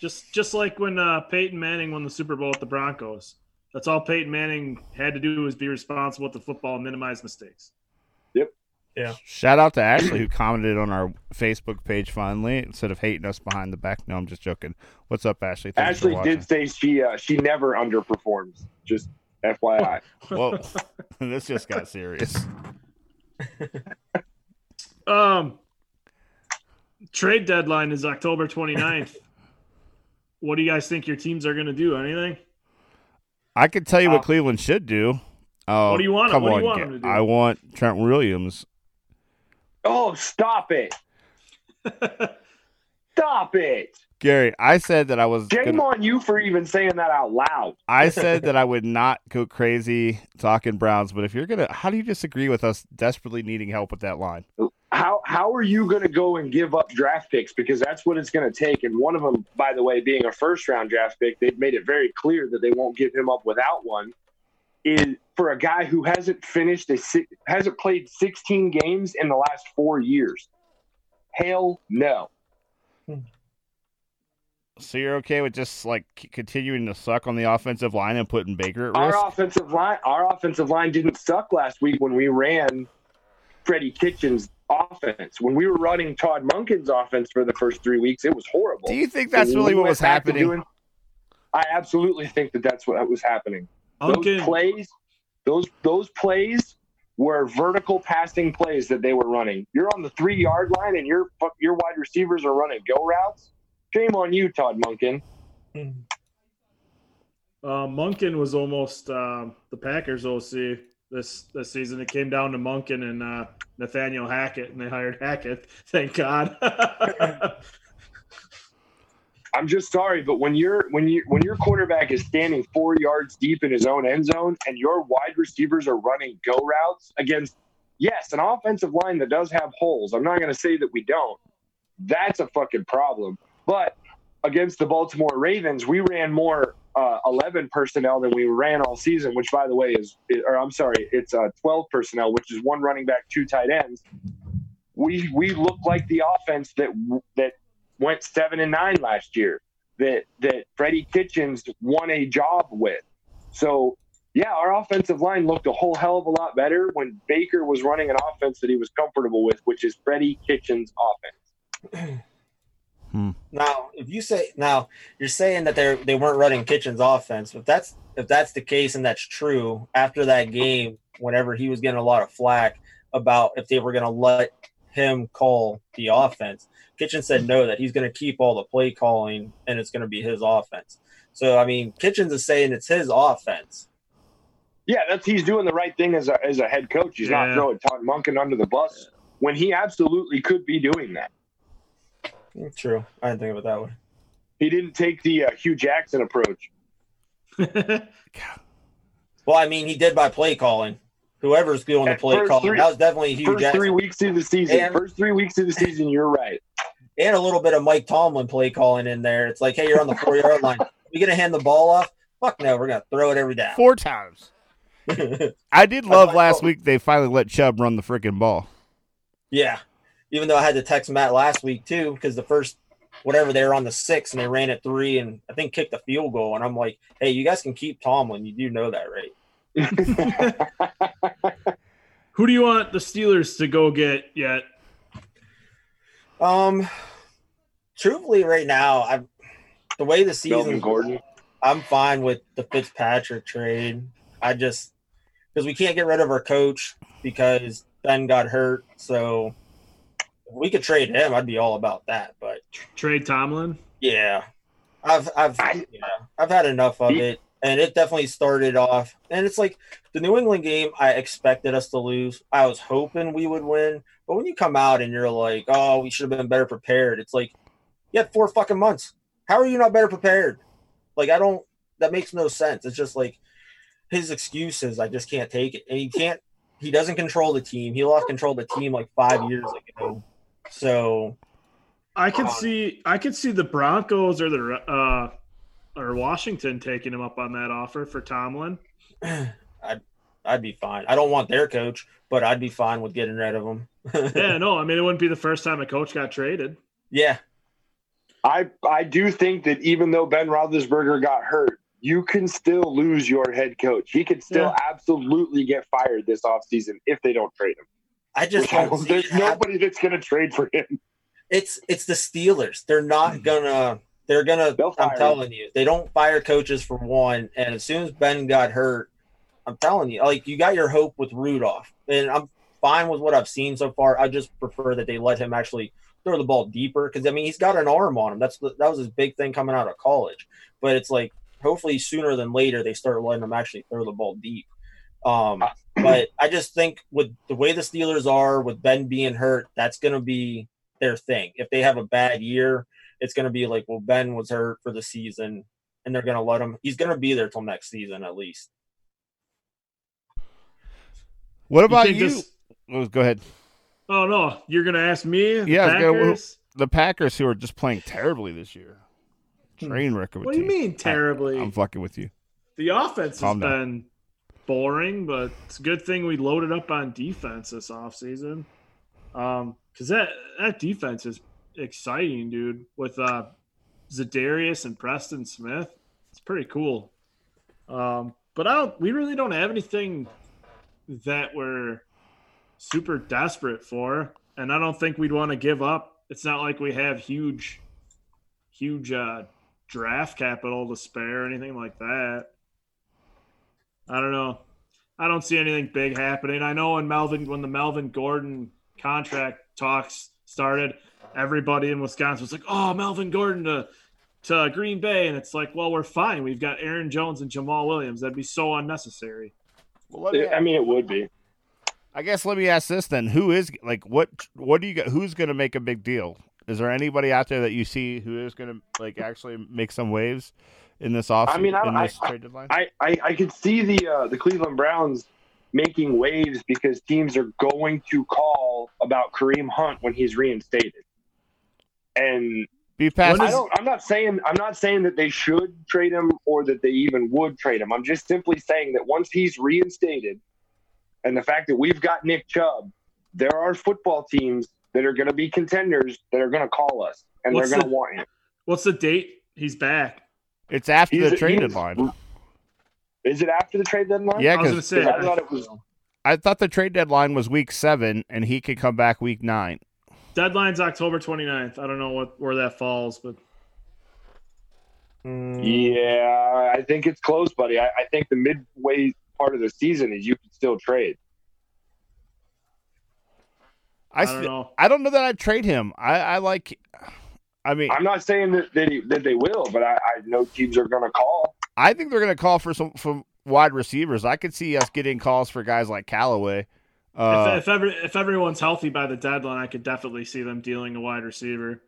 Just just like when uh, Peyton Manning won the Super Bowl with the Broncos. That's all Peyton Manning had to do was be responsible with the football and minimize mistakes. Yep. Yeah. Shout out to Ashley who commented on our Facebook page finally instead of hating us behind the back. No, I'm just joking. What's up, Ashley? Thanks Ashley did say she uh, she never underperforms. Just FYI. Whoa, this just got serious. Um, trade deadline is October 29th. what do you guys think your teams are going to do? Anything? I can tell you what Uh, Cleveland should do. Oh, What do you want- Come what do on, you want Ga- them to do? I want Trent Williams. oh, stop it! Stop it! Gary, I said that I was. Shame Gonna, on you for even saying that out loud. I said that I would not go crazy talking Browns, but if you're gonna, how do you disagree with us desperately needing help with that line? How how are you going to go and give up draft picks because that's what it's going to take? And one of them, by the way, being a first round draft pick, they've made it very clear that they won't give him up without one. Is for a guy who hasn't finished a hasn't played 16 games in the last four years. Hell no. So you're okay with just like continuing to suck on the offensive line and putting Baker at risk? Our offensive line, our offensive line didn't suck last week when we ran Freddie Kitchens' offense. When we were running Todd Monken's offense for the first three weeks, it was horrible. Do you think that's When really what was happening? doing- I absolutely think that that's what was happening. Those Unkin, plays, those those plays were vertical passing plays that they were running. You're on the three yard line and your your wide receivers are running go routes. Shame on you, Todd Monken. uh, Monken was almost um, the Packers OC this this season. It came down to Monken and uh, Nathaniel Hackett, and they hired Hackett. Thank God. I'm just sorry, but when you're when you when your quarterback is standing four yards deep in his own end zone and your wide receivers are running go routes against yes, an offensive line that does have holes. I'm not going to say that we don't. That's a fucking problem. But against the Baltimore Ravens, we ran more uh, 11 personnel than we ran all season, which by the way is or I'm sorry, it's uh, 12 personnel, which is one running back, two tight ends. We we look like the offense that that went seven and nine last year that that Freddie Kitchens won a job with. So yeah, our offensive line looked a whole hell of a lot better when Baker was running an offense that he was comfortable with, which is Freddie Kitchens' offense. Hmm. Now, if you say now you're saying that they they weren't running Kitchen's offense, if that's if that's the case and that's true, after that game, whenever he was getting a lot of flack about if they were going to let him call the offense, Kitchen said no, that he's going to keep all the play calling and it's going to be his offense. So I mean, Kitchens is saying it's his offense. Yeah, that's he's doing the right thing as a as a head coach. He's Yeah. not throwing Todd Monken under the bus when he absolutely could be doing that. True, I didn't think of it that way. He didn't take the uh, Hue Jackson approach. Well, I mean, he did by play calling. Whoever's doing the At play first calling, three- that was definitely Hue First Jackson. three weeks of the season. And- first three weeks of the season, you're right. and a little bit of Mike Tomlin play calling in there. It's like, hey, you're on the four yard line. You gonna hand the ball off? Fuck no, we're gonna throw it every down. Four times. I did love last week they finally let Chubb run the freaking ball. yeah, even though I had to text Matt last week too because the first whatever they were on the six and they ran it three and I think kicked a field goal and I'm like, hey, you guys can keep Tomlin. You do know that, right? Who do you want the Steelers to go get yet? Um, truthfully, right now, I'm the way the season Gordon. I'm fine with the Fitzpatrick trade. I just because we can't get rid of our coach because Ben got hurt. So if we could trade him, I'd be all about that. But Trade Tomlin. yeah, I've I've I- yeah, I've had enough of He- it, and it definitely started off. And it's like the New England game. I expected us to lose. I was hoping we would win, but when you come out and you're like, "Oh, we should have been better prepared," it's like you had four fucking months. How are you not better prepared? Like I don't. That makes no sense. It's just like his excuses. I just can't take it, and he can't. He doesn't control the team. He lost control of the team like five years ago. So I could Uh, see I could see the Broncos or the uh or Washington taking him up on that offer for Tomlin. I'd I'd be fine. I don't want their coach, but I'd be fine with getting rid of him. yeah, no, I mean it wouldn't be the first time a coach got traded. Yeah, I I do think that even though Ben Roethlisberger got hurt, you can still lose your head coach. He could still Yeah. absolutely get fired this offseason if they don't trade him. I just I don't don't- there's it happen. nobody that's going to trade for him. It's it's the Steelers. They're not mm-hmm. gonna. They're gonna. They'll I'm telling you, they don't fire coaches for one. And as soon as Ben got hurt, I'm telling you, like you got your hope with Rudolph, and I'm fine with what I've seen so far. I just prefer that they let him actually throw the ball deeper because I mean he's got an arm on him. That's the, that was his big thing coming out of college. But it's like hopefully sooner than later they start letting him actually throw the ball deep. Um, but I just think with the way the Steelers are, with Ben being hurt, that's going to be their thing. If they have a bad year, it's going to be like, well, Ben was hurt for the season, and they're going to let him. He's going to be there till next season at least. What about think you? this- Oh, go ahead. Oh no, you're gonna ask me? The Yeah, I was gonna- Packers? The Packers, who are just playing terribly this year, train wreck of a What do you mean terribly? I'm fucking with you. the offense has down. been boring, but it's a good thing we loaded up on defense this offseason. Um, because that that defense is exciting, dude. With uh Za'Darius and Preston Smith, it's pretty cool. Um, but I don't. We really don't have anything that we're super desperate for, and I don't think we'd want to give up. It's not like we have huge, huge uh, draft capital to spare or anything like that. I don't know. I don't see anything big happening. I know when Melvin when the Melvin Gordon contract talks started, everybody in Wisconsin was like, "Oh, Melvin Gordon to to Green Bay," and it's like, "Well, we're fine. We've got Aaron Jones and Jamaal Williams. That'd be so unnecessary." Well, let I mean, it would be. I guess let me ask this then: Who is like what? What do you got? Who's going to make a big deal? Is there anybody out there that you see who is going to like actually make some waves in this off? I mean, I- in this I- trade deadline. I, I, I could see the uh, the Cleveland Browns making waves because teams are going to call about Kareem Hunt when he's reinstated. And Be past. I don't I'm not saying I'm not saying that they should trade him or that they even would trade him. I'm just simply saying that once he's reinstated and the fact that we've got Nick Chubb, there are football teams that are going to be contenders that are going to call us and What's they're going the- to want him. What's the date? He's back. It's after He's- the trade deadline. Is it after the trade deadline? Yeah, because gonna. I thought it was I thought the trade deadline was week seven, and he could come back week nine. Deadline's October 29th. I don't know what where that falls, but Mm, Yeah, I think it's close, buddy. I, I think the midway part of the season is you can still trade. I I, don't know. I don't know that I'd trade him. I, I like. I mean, I'm not saying that that, he, that they will, but I, I know teams are going to call. I think they're going to call for some for wide receivers. I could see us getting calls for guys like Callaway. Uh, if, if every if everyone's healthy by the deadline, I could definitely see them dealing a wide receiver.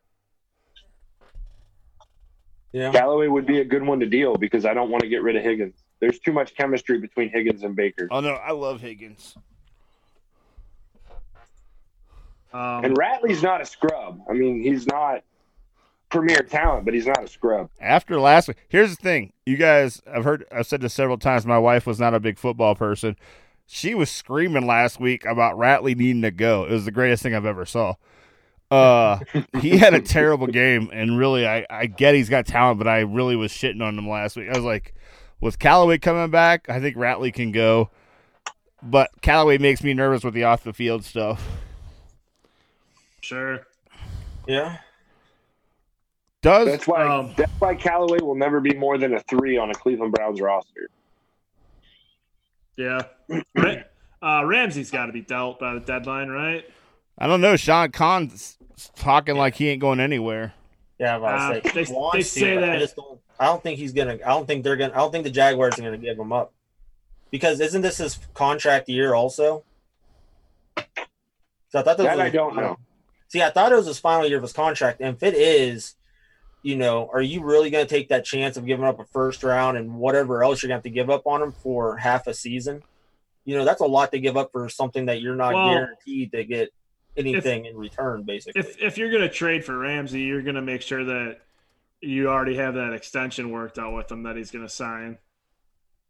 yeah. Callaway would be a good one to deal because I don't want to get rid of Higgins. There's too much chemistry between Higgins and Baker. oh no, I love Higgins. Um, And Ratley's not a scrub. I mean, he's not premier talent, but he's not a scrub. After last week, here's the thing, you guys. I've heard. I've said this several times. My wife was not a big football person. She was screaming last week about Ratley needing to go. It was the greatest thing I've ever saw. Uh, he had a terrible game, and really, I, I get he's got talent, but I really was shitting on him last week. I was like, with Callaway coming back, I think Ratley can go, but Callaway makes me nervous with the off the field stuff. sure. Yeah. Does That's why Um, that's why Callaway will never be more than a three on a Cleveland Browns roster. Yeah. Uh, Ramsey's got to be dealt by the deadline, right? I don't know? Sean Khan's talking like he ain't going anywhere. Yeah, I'm Uh, say. they- he wants they to, say but I that- just don't. I don't think he's gonna. I don't think they're gonna. I don't think the Jaguars are gonna give him up, because isn't this his contract year also? So I thought this That was I don't know. See, I thought it was his final year of his contract, and if it is, you know, are you really going to take that chance of giving up a first round and whatever else you're going to have to give up on him for half a season? You know, that's a lot to give up for something that you're not Well, guaranteed to get anything in return, basically. If if you're gonna trade for Ramsey, you're gonna make sure that you already have that extension worked out with him that he's gonna sign.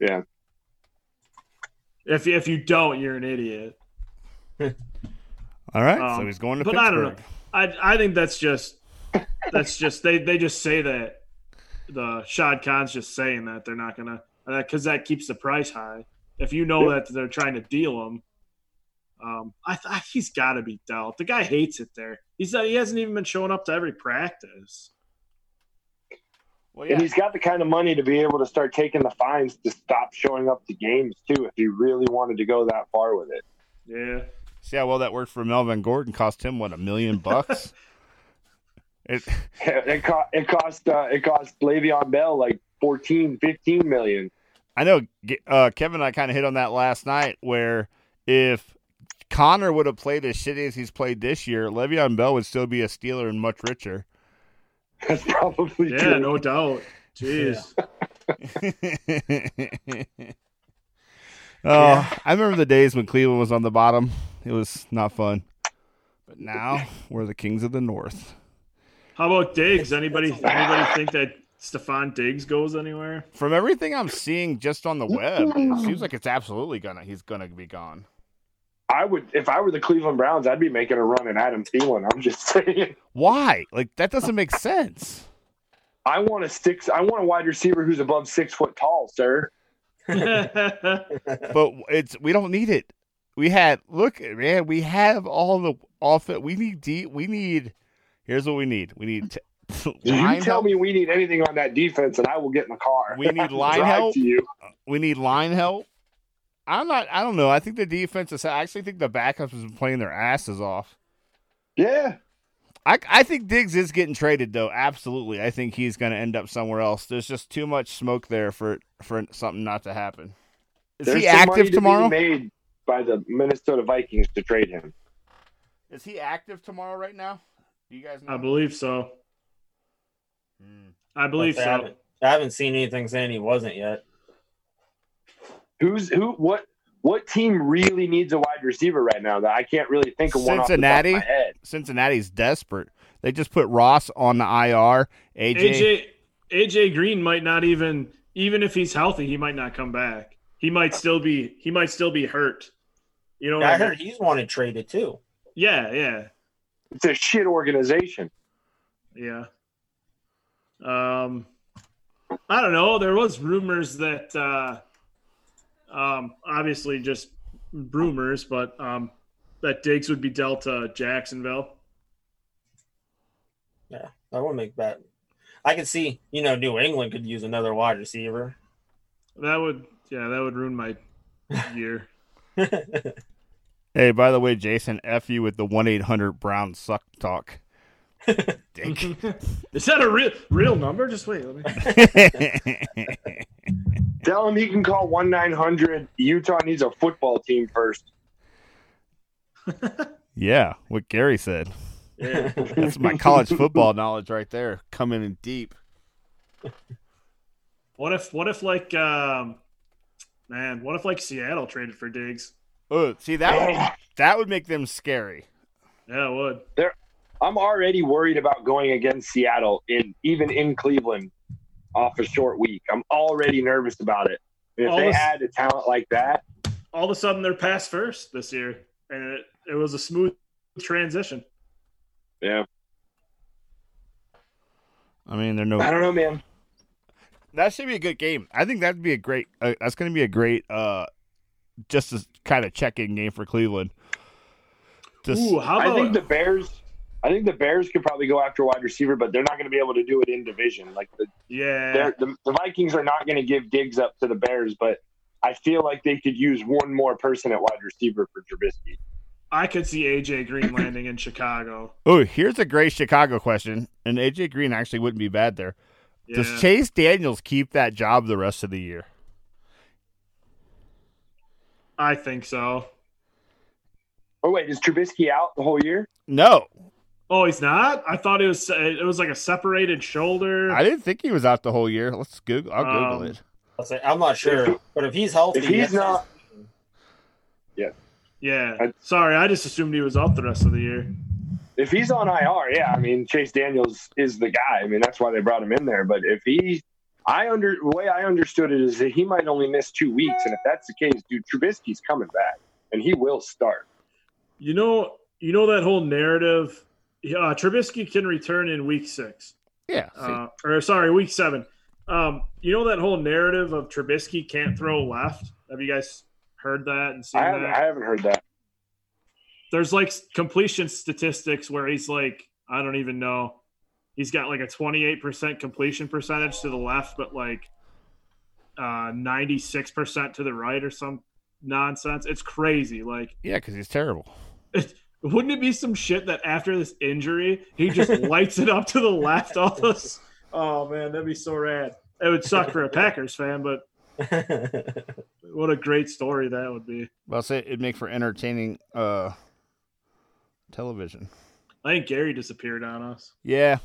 Yeah. If if you don't, you're an idiot. All right, so Um, he's going to but Pittsburgh. I don't know. I I think that's just that's just they they just say that the Shad Khan's just saying that they're not gonna because that keeps the price high. If you know that they're trying to deal him, um, I th- he's got to be dealt. The guy hates it there. He's not, he hasn't even been showing up to every practice. Well, And he's got the kind of money to be able to start taking the fines to stop showing up to games too, if he really wanted to go that far with it. Yeah, see how well that worked for Melvin Gordon. Cost him what a million bucks. it, It, co- it cost uh, it cost Le'Veon Bell like 14, 15 million. I know uh, Kevin and I kind of hit on that last night where if Conner would have played as shitty as he's played this year, Le'Veon Bell would still be a Steeler and much richer. That's probably true. yeah, true. no doubt. Jeez, oh, I remember the days when Cleveland was on the bottom. It was not fun. But now we're the kings of the north. How about Diggs? Anybody anybody think that Stefon Diggs goes anywhere? From everything I'm seeing just on the mm. web, it seems like it's absolutely gonna he's gonna be gone. I would if I were the Cleveland Browns, I'd be making a run at Adam Thielen. I'm just saying. Why? Like that doesn't make sense. I want a six. I want a wide receiver who's above six foot tall, sir. But it's we don't need it. We had look, man. We have all the off it. We need deep. We need. Here's what we need. We need t- You tell help. me we need anything on that defense, and I will get in the car. We need line help. to you. We need line help. I'm not. I don't know. I think the defense is. I actually think the backups have been playing their asses off. Yeah, I, I think Diggs is getting traded though. Absolutely, I think he's going to end up somewhere else. There's just too much smoke there for for something not to happen. Is There's he active to tomorrow? made by the Minnesota Vikings to trade him. Is he active tomorrow right now? Do you guys know? I believe so. Hmm. I believe I so. haven't, I haven't seen anything saying he wasn't yet. Who's who? What what team really needs a wide receiver right now? That I can't really think of one. off the top of Cincinnati? my head. Cincinnati's desperate. They just put Ross on the IR. AJ, AJ AJ Green might not even even if he's healthy, he might not come back. He might still be he might still be hurt. You know what Yeah, I I mean? heard he's wanted traded too. Yeah, yeah, It's a shit organization. yeah. Um I don't know. There was rumors that uh um obviously just rumors, but um that Diggs would be dealt to Jacksonville. Yeah, that would make that. I could see, you know, New England could use another wide receiver. That would yeah, that would ruin my year. Hey, by the way, Jason, F you with the 1 800 Brown suck talk. Dick. Is that a real real number? Just wait. Let me... Tell him he can call one nine hundred. Utah needs a football team first. yeah, what Gary said. Yeah. That's my college football knowledge right there, coming in deep. What if what if like um man, what if like Seattle traded for Diggs? Oh, see that would, that would make them scary. Yeah, it would. I'm already worried about going against Seattle in even in Cleveland off a short week. I'm already nervous about it. And if All they this- had a talent like that, All of a sudden they're pass first this year. And it, it was a smooth transition. yeah, I mean, they're no. I don't know, man. That should be a good game. I think that'd be a great. Uh, that's going to be a great, uh, just a kind of check-in game for Cleveland. Just, Ooh, how I think the Bears. I think the Bears could probably go after a wide receiver, but they're not going to be able to do it in division. Like the yeah. the, the Vikings are not going to give Diggs up to the Bears, but I feel like they could use one more person at wide receiver for Trubisky. I could see AJ Green landing in Chicago. oh, here's a great Chicago question, and AJ Green actually wouldn't be bad there. Yeah. Does Chase Daniels keep that job the rest of the year? I think so. Oh wait, is Trubisky out the whole year? No, Oh, he's not? I thought it was it was like a separated shoulder. I didn't think he was out the whole year. Let's Google. I'll Google Um, it. I'll say- I'm not sure, but if he's healthy, If he's that's- not, yeah. I- Sorry, I just assumed he was out the rest of the year. if he's on IR, yeah, I mean Chase Daniels is the guy. I mean that's why they brought him in there. But if he, I under the way I understood it is that he might only miss two weeks, and if that's the case, dude, Trubisky's coming back, and he will start. You know, you know that whole narrative. Uh, Trubisky can return in week six, Yeah. uh, or sorry, week seven. Um, you know that whole narrative of Trubisky can't throw left. Have you guys heard that and seen I haven't, that? I haven't heard that. There's like completion statistics where he's like, I don't even know. He's got like a 28% completion percentage to the left, but like uh, 96% to the right or some nonsense. It's crazy. Like, yeah, because he's terrible. wouldn't it be some shit that after this injury, he just lights it up to the left? All this. Oh man, that'd be so rad. It would suck for a Packers fan, but what a great story that would be. Well, say it'd make for entertaining uh television. I think Gary disappeared on us. Yeah.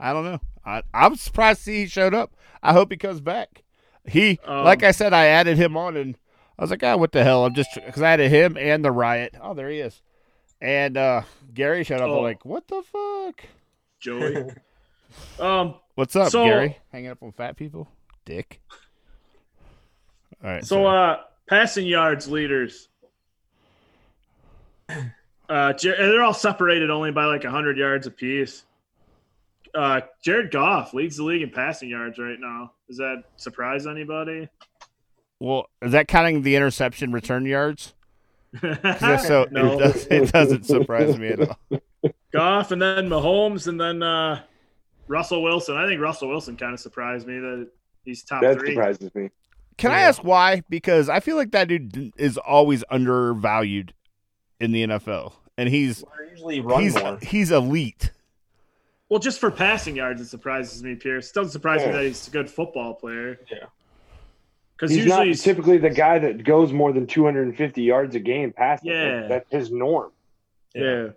I don't know. I I'm surprised to see he showed up. I hope he comes back. He Um, like I said, I added him on and I was like, oh, what the hell? I'm just because I added him and the riot. Oh, there he is. And uh Gary showed up. Oh. I'm like, what the fuck? Joey. um, What's up, So- Gary? Hanging up on fat people, dick. All right. so uh, passing yards leaders. Uh, and they're all separated only by like hundred yards apiece. Uh, Jared Goff leads the league in passing yards right now. Does that surprise anybody? well, is that counting the interception return yards? if so, no. it, does, it doesn't surprise me at all. Goff and then Mahomes and then uh, Russell Wilson. I think Russell Wilson kind of surprised me that he's top That three. surprises me. Can I ask why? Because I feel like that dude is always undervalued in the NFL, and he's We're usually run he's more. he's elite. Well, just for passing yards, it surprises me, Pierce. Doesn't surprise me that he's a good football player. Yeah. Because He's usually not he's, typically the guy that goes more than 250 yards a game passing. Yeah. That's his norm. yeah.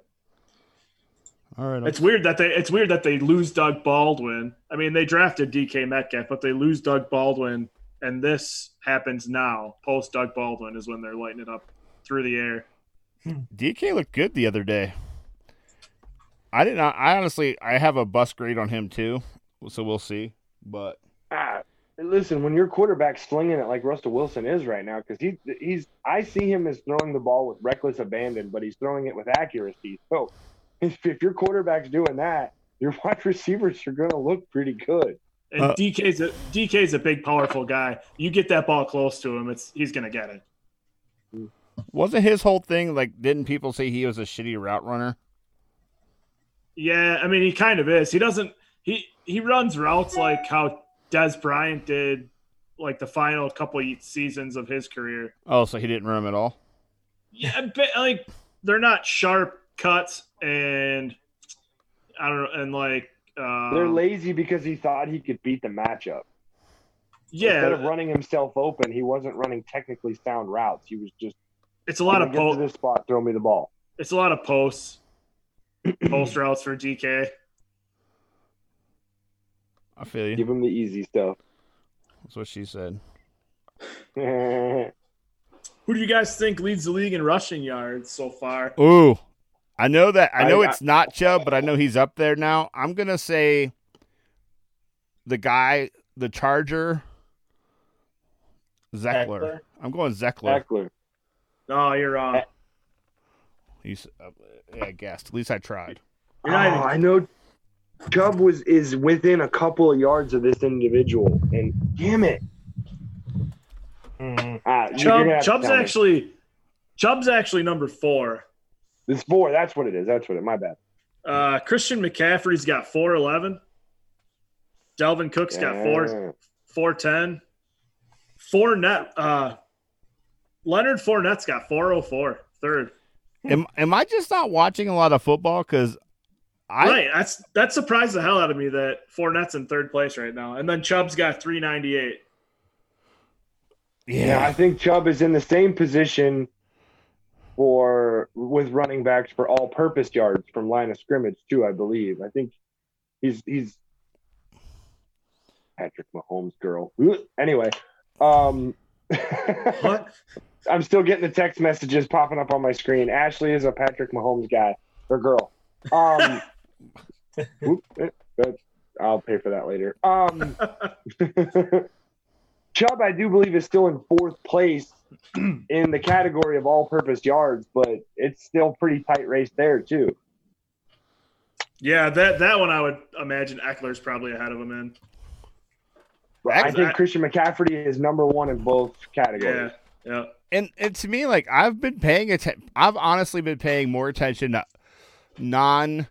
All right, It's weird that they it's weird that they lose Doug Baldwin. I mean, they drafted DK Metcalf, but they lose Doug Baldwin, and this happens now. Post Doug Baldwin is when they're lighting it up through the air. DK looked good the other day. I did not. I honestly, I have a bus grade on him too, so we'll see. But Ah, listen, when your quarterback's slinging it like Russell Wilson is right now, because he, he's, I see him as throwing the ball with reckless abandon, but he's throwing it with accuracy. So if, if your quarterback's doing that, your wide receivers are going to look pretty good. And Uh, DK's a DK's a big, powerful guy. You get that ball close to him, it's he's gonna get it. wasn't his whole thing like? Didn't people say he was a shitty route runner? Yeah, I mean, he kind of is. He doesn't. He he runs routes like how Dez Bryant did, like the final couple of seasons of his career. Oh, so he didn't run at all. Yeah, but like they're not sharp cuts, and I don't know, and like um, They're lazy because he thought he could beat the matchup. Yeah, instead of running himself open, he wasn't running technically sound routes. He was just it's a lot of gonna get to po- this spot, throw me the ball. It's a lot of posts, post routes for DK. I feel you. Give him the easy stuff. That's what she said. Who do you guys think leads the league in rushing yards so far? Ooh, I know that. I know I- it's not Chubb, but I know he's up there now. I'm gonna say the guy, the Charger, Zeckler. Ekeler? I'm going Zeckler. Ekeler. No, you're wrong. He's, uh, yeah, I guessed. At least I tried. Oh, even- I know Chubb was is within a couple of yards of this individual, and damn it, ah, Chubb, gonna have to Chubb's tell me. actually Chubb's actually number four. This four. That's what it is. That's what it. My bad. Uh, Christian McCaffrey's got four eleven. Dalvin Cook's got four Yeah. four ten. Fournette, uh, Leonard Fournette's got four oh four. Third. Am Am I just not watching a lot of football? Because I right. That's that surprised the hell out of me that Fournette's in third place right now, and then Chubb's got three ninety eight. Yeah, I think Chubb is in the same position for with running backs for all-purpose yards from line of scrimmage too. I believe. I think he's he's Patrick Mahomes' girl. Anyway, um, What? I'm still getting the text messages popping up on my screen. Ashley is a Patrick Mahomes guy or girl. Um, whoop, eh, I'll pay for that later. Um, Chubb, I do believe, is still in fourth place in the category of all-purpose yards, but it's still pretty tight race there too. Yeah, that that one I would imagine Ekeler's probably ahead of him in. I Ex- think Christian McCaffrey is number one in both Yeah, categories. yeah. And and to me, like I've been paying attention. I've honestly been paying more attention to non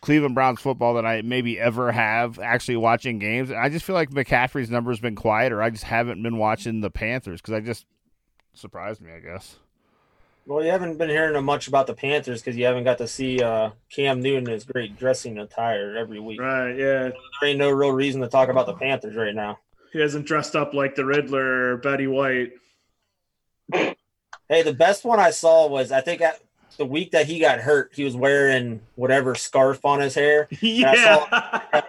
Cleveland Browns football than I maybe ever have actually watching games. I just feel like McCaffrey's numbers been quieter. I just haven't been watching the Panthers because I just surprised me. I guess. Well, you haven't been hearing much about the Panthers because you haven't got to see uh, Cam Newton in his great dressing attire every week. Right, yeah. There ain't no real reason to talk about the Panthers right now. He hasn't dressed up like the Riddler or Betty White. Hey, the best one I saw was I think at the week that he got hurt, he was wearing whatever scarf on his hair. Yeah.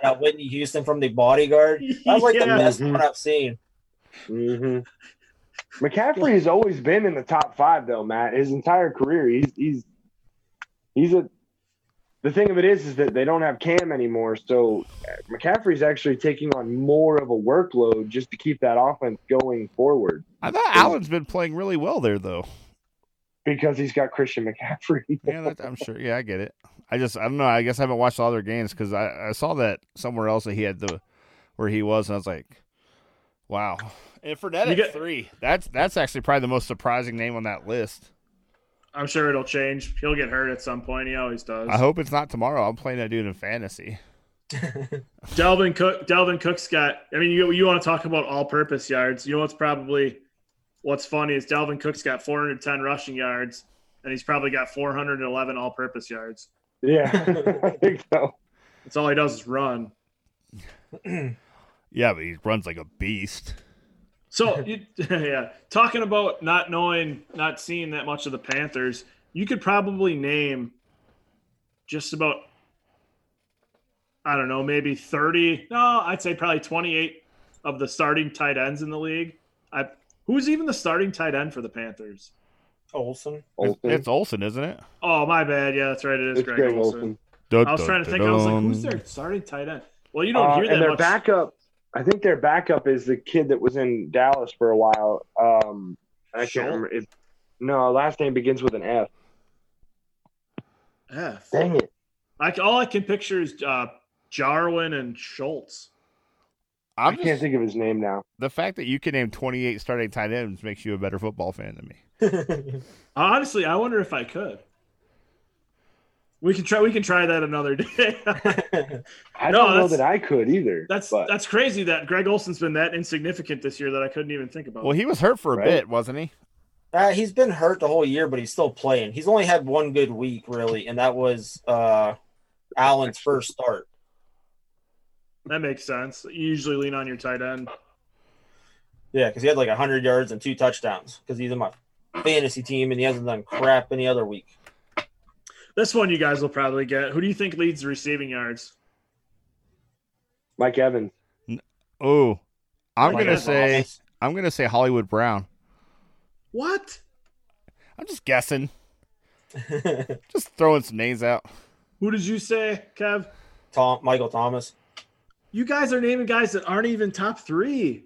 Uh, Whitney Houston from the Bodyguard. That was like the Yeah. best Mhm. one I've seen. hmm McCaffrey has always been in the top five, though, Matt. His entire career, he's he's he's a. The thing of it is, is that they don't have Cam anymore, so uh, McCaffrey's actually taking on more of a workload just to keep that offense going forward I thought Allen's been playing really well there, though. because he's got Christian McCaffrey. Yeah, that, I'm sure. Yeah, I get it. I just I don't know. I guess I haven't watched all their games because I, I saw that somewhere else that he had the where he was, and I was like, wow. And Fournette You at get- three. That's that's actually probably the most surprising name on that list. I'm sure it'll change. He'll get hurt at some point. He always does. I hope it's not tomorrow. I'm playing that dude in fantasy. Dalvin Cook. Dalvin Cook's got. I mean, you you want to talk about all-purpose yards? You know what's probably what's funny is Dalvin Cook's got 410 rushing yards, and he's probably got 411 all-purpose yards. yeah, I think so. That's all he does is run. Yeah, but he runs like a beast. So you, yeah, talking about not knowing, not seeing that much of the Panthers, you could probably name just about I don't know, maybe 30. No, I'd say probably 28 of the starting tight ends in the league. I who's even the starting tight end for the Panthers? Olsen. It's, it's Olsen, isn't it? Oh, my bad. Yeah, that's right. It is It's Greg, Greg Olson. Olsen. I was trying to think. I was like, who's their starting tight end? Well, you don't Uh, hear and that their much. backup, I think their backup is the kid that was in Dallas for a while. Um, I can't Schultz? remember. It, no, last name begins with an F. F. Dang it. I, all I can picture is uh, Jarwin and Schultz. I I'm can't just, think of his name now. the fact that you can name 28 starting tight ends makes you a better football fan than me. Honestly, I wonder if I could. We can try. We can try that another day. I No, don't know that I could either. that's but that's crazy that Greg Olsen's been that insignificant this year that I couldn't even think about. Well, he was hurt for a Right. bit, wasn't he? Uh, he's been hurt the whole year, but he's still playing. He's only had one good week, really, and that was uh, Allen's first start. that makes sense. You usually lean on your tight end. Yeah, because he had like 100 yards and two touchdowns because he's in my fantasy team and he hasn't done crap any other week. This one you guys will probably get. Who do you think leads the receiving yards? Mike Evans. Oh, I'm Like gonna that. say I'm gonna say Hollywood Brown. What? I'm just guessing, just throwing some names out. Who did you say, Kev? Tom Michael Thomas. You guys are naming guys that aren't even top three.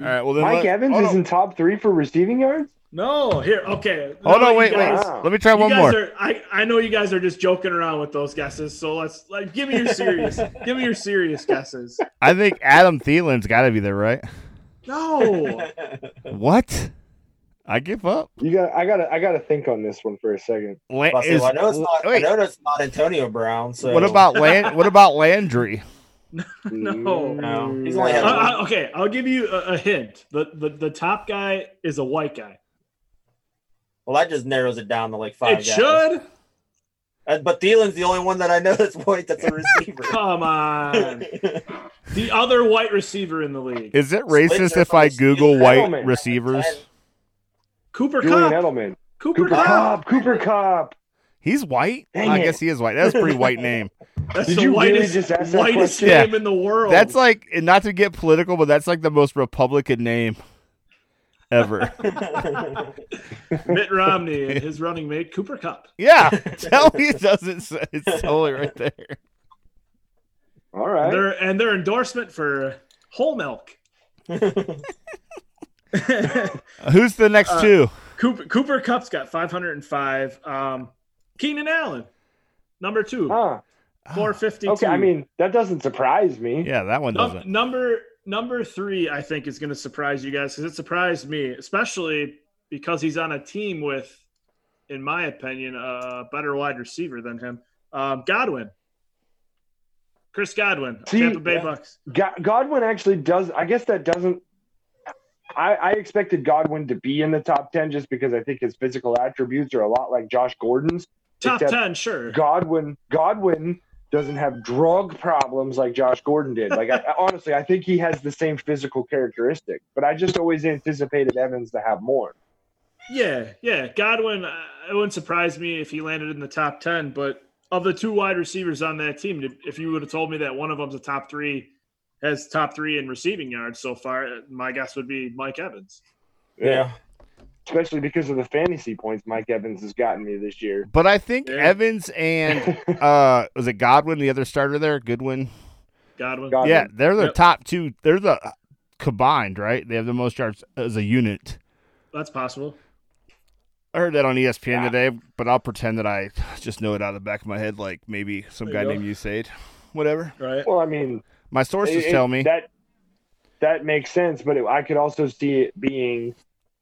All right, well then Mike let- Evans hold is on. in top three for receiving yards? No, here, okay. Hold on, you wait, wait. guys- Wow. Let me try one more. are. I, I know you guys are just joking around with those guesses. So let's like give me your serious. give me your serious guesses. I think Adam Thielen's got to be there, right? No, What? I give up. You got I gotta I gotta think on this one for a second. La- Well, I, is- I know it's not. wait, I know it's not Antonio Brown. So what about Land? What about Landry? No. No, he's only Uh, had uh, okay, I'll give you a, a hint. The, the the top guy is a white guy. Well, that just narrows it down to like five. it guys. should. Uh, but Thielen's the only one that I know that's white. That's a receiver. Come on. The other white receiver in the league, Is it racist Switzer if I Google Steelers. white Edelman. receivers? Cooper Julian Kupp. Edelman. Cooper, Cooper Kupp. Kupp. Cooper Kupp. He's white. Dang I it. guess he is white. That's a pretty white name. That's Did the you really whitest, just ask that whitest name Yeah. in the world. That's like, and not to get political, but that's like the most Republican name ever. Mitt Romney and his running mate Cooper Kupp. yeah, tell me it doesn't. say- It's totally right there. All right. Their and their endorsement for whole milk. Who's the next Uh, two? Cooper Cooper Kupp's got 505. Um, Keenan Allen, number two, Huh. 452. Okay. I mean, that doesn't surprise me. Yeah, that one Num- doesn't. number number three, I think, is going to surprise you guys because it surprised me, especially because he's on a team with, in my opinion, a better wide receiver than him. Um, Godwin, Chris Godwin, See, Tampa Bay. Bucks. Godwin actually does. I guess that doesn't. I, I expected Godwin to be in the top ten just because I think his physical attributes are a lot like Josh Gordon's. Top ten, sure. Godwin Godwin doesn't have drug problems like Josh Gordon did. Like I, honestly, I think he has the same physical characteristic, but I just always anticipated Evans to have more. Yeah, yeah. Godwin, uh, it wouldn't surprise me if he landed in the top 10, but of the two wide receivers on that team, if you would have told me that one of them's a top three, has top three in receiving yards so far, uh, my guess would be Mike Evans. yeah. Especially because of the fantasy points Mike Evans has gotten me this year. But I think Yeah. Evans and uh was it Godwin, the other starter there? Goodwin. Godwin. Godwin. Yeah, they're the Yep. top two. They're the combined, right? They have the most yards as a unit. That's possible. I heard that on ESPN Yeah. today, but I'll pretend that I just know it out of the back of my head, like maybe some There guy you go. named Usaid. Whatever. Right. Well, I mean, My sources it- tell me. that that makes sense, but it, I could also see it being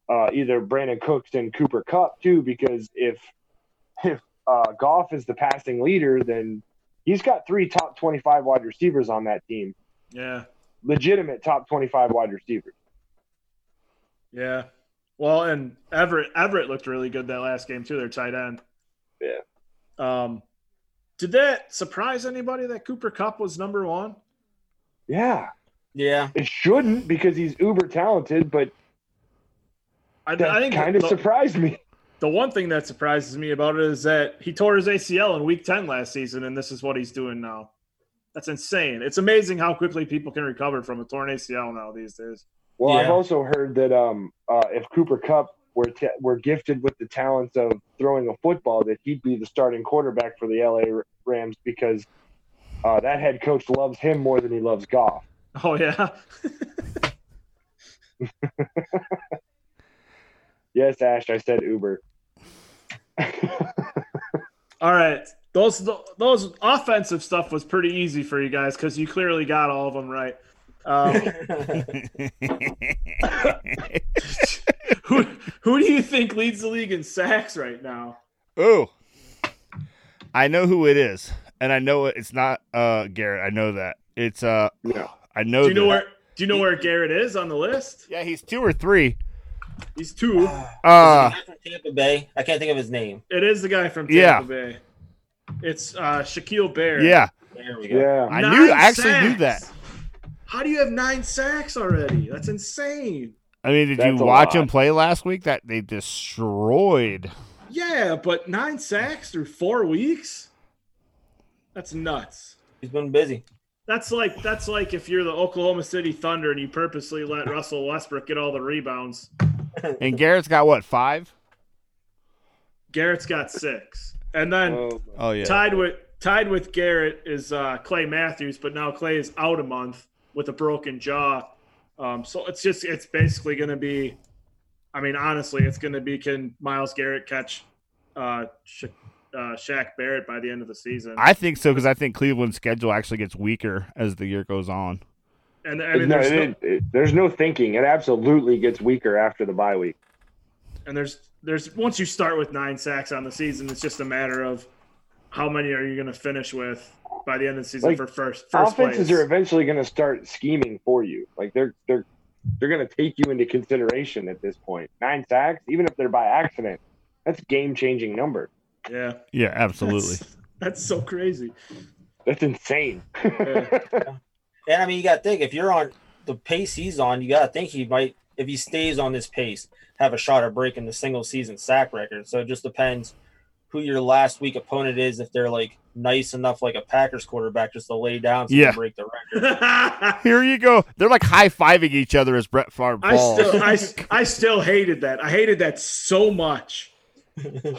uh, either Brandin Cooks and Cooper Kupp too, because if if uh, Goff is the passing leader, then he's got three top twenty-five wide receivers on that team, Yeah. legitimate top twenty-five wide receivers. Yeah. Well, and Everett Everett looked really good that last game too. Their tight end. Yeah. Um, did that surprise anybody that Cooper Kupp was number one? Yeah, Yeah. it shouldn't because he's uber talented, but I, I that think kind of the, surprised me. the one thing that surprises me about it is that he tore his ACL in Week Ten last season, and this is what he's doing now. That's insane. It's amazing how quickly people can recover from a torn ACL now these days. Well, I've also heard that um, uh, if Cooper Kupp were t- were gifted with the talents of throwing a football, that he'd be the starting quarterback for the LA Rams because uh, that head coach loves him more than he loves Goff. Oh yeah. Yes, Ash, I said Uber. All right. Those those offensive stuff was pretty easy for you guys because you clearly got all of them right. Um, who who do you think leads the league in sacks right now? oh, I know who it is, and I know it's not uh Garrett. I know that it's uh. Yeah. I know. Do you know that. where Do you know where Garrett is on the list? Yeah, he's two or three. He's two. Uh, from Tampa Bay. I can't think of his name. It is the guy from Tampa Yeah. Bay. It's uh, Shaquille Bear. yeah, There we go. Yeah. I knew. I actually knew that. How do you have nine sacks already? That's insane. I mean, did you That's a watch him play last week? That they destroyed. Yeah, but nine sacks through four weeks? That's nuts. He's been busy. That's like that's like if you're the Oklahoma City Thunder and you purposely let Russell Westbrook get all the rebounds. And Garrett's got what five? Garrett's got six. And then Oh, Oh yeah. tied with tied with Garrett is uh, Clay Matthews, but now Clay is out a month with a broken jaw. Um, so it's just it's basically going to be. I mean, honestly, it's going to be can Myles Garrett catch uh, Sha- uh, Shaq Barrett by the end of the season? I think so because I think Cleveland's schedule actually gets weaker as the year goes on. And I mean, no, there's no, it- it- there's no thinking. It absolutely gets weaker after the bye week. and there's there's once you start with nine sacks on the season, it's just a matter of how many are you going to finish with by the end of the season Like, for first first Offenses place. are eventually going to start scheming for you. Like they're they're they're going to take you into consideration at this point. Nine sacks, even if they're by accident, that's game changing number. yeah, Yeah, absolutely. That's, that's so crazy. That's insane. Yeah. And I mean, you got to think if you're on the pace he's on, you got to think he might, if he stays on this pace, have a shot at breaking the single season sack record. So it just depends who your last week opponent is. If they're like nice enough, like a Packers quarterback, just to lay down so Yeah. they break the record. Here you go. They're like high fiving each other as Brett Favre falls. still I, I still hated that. I hated that so much.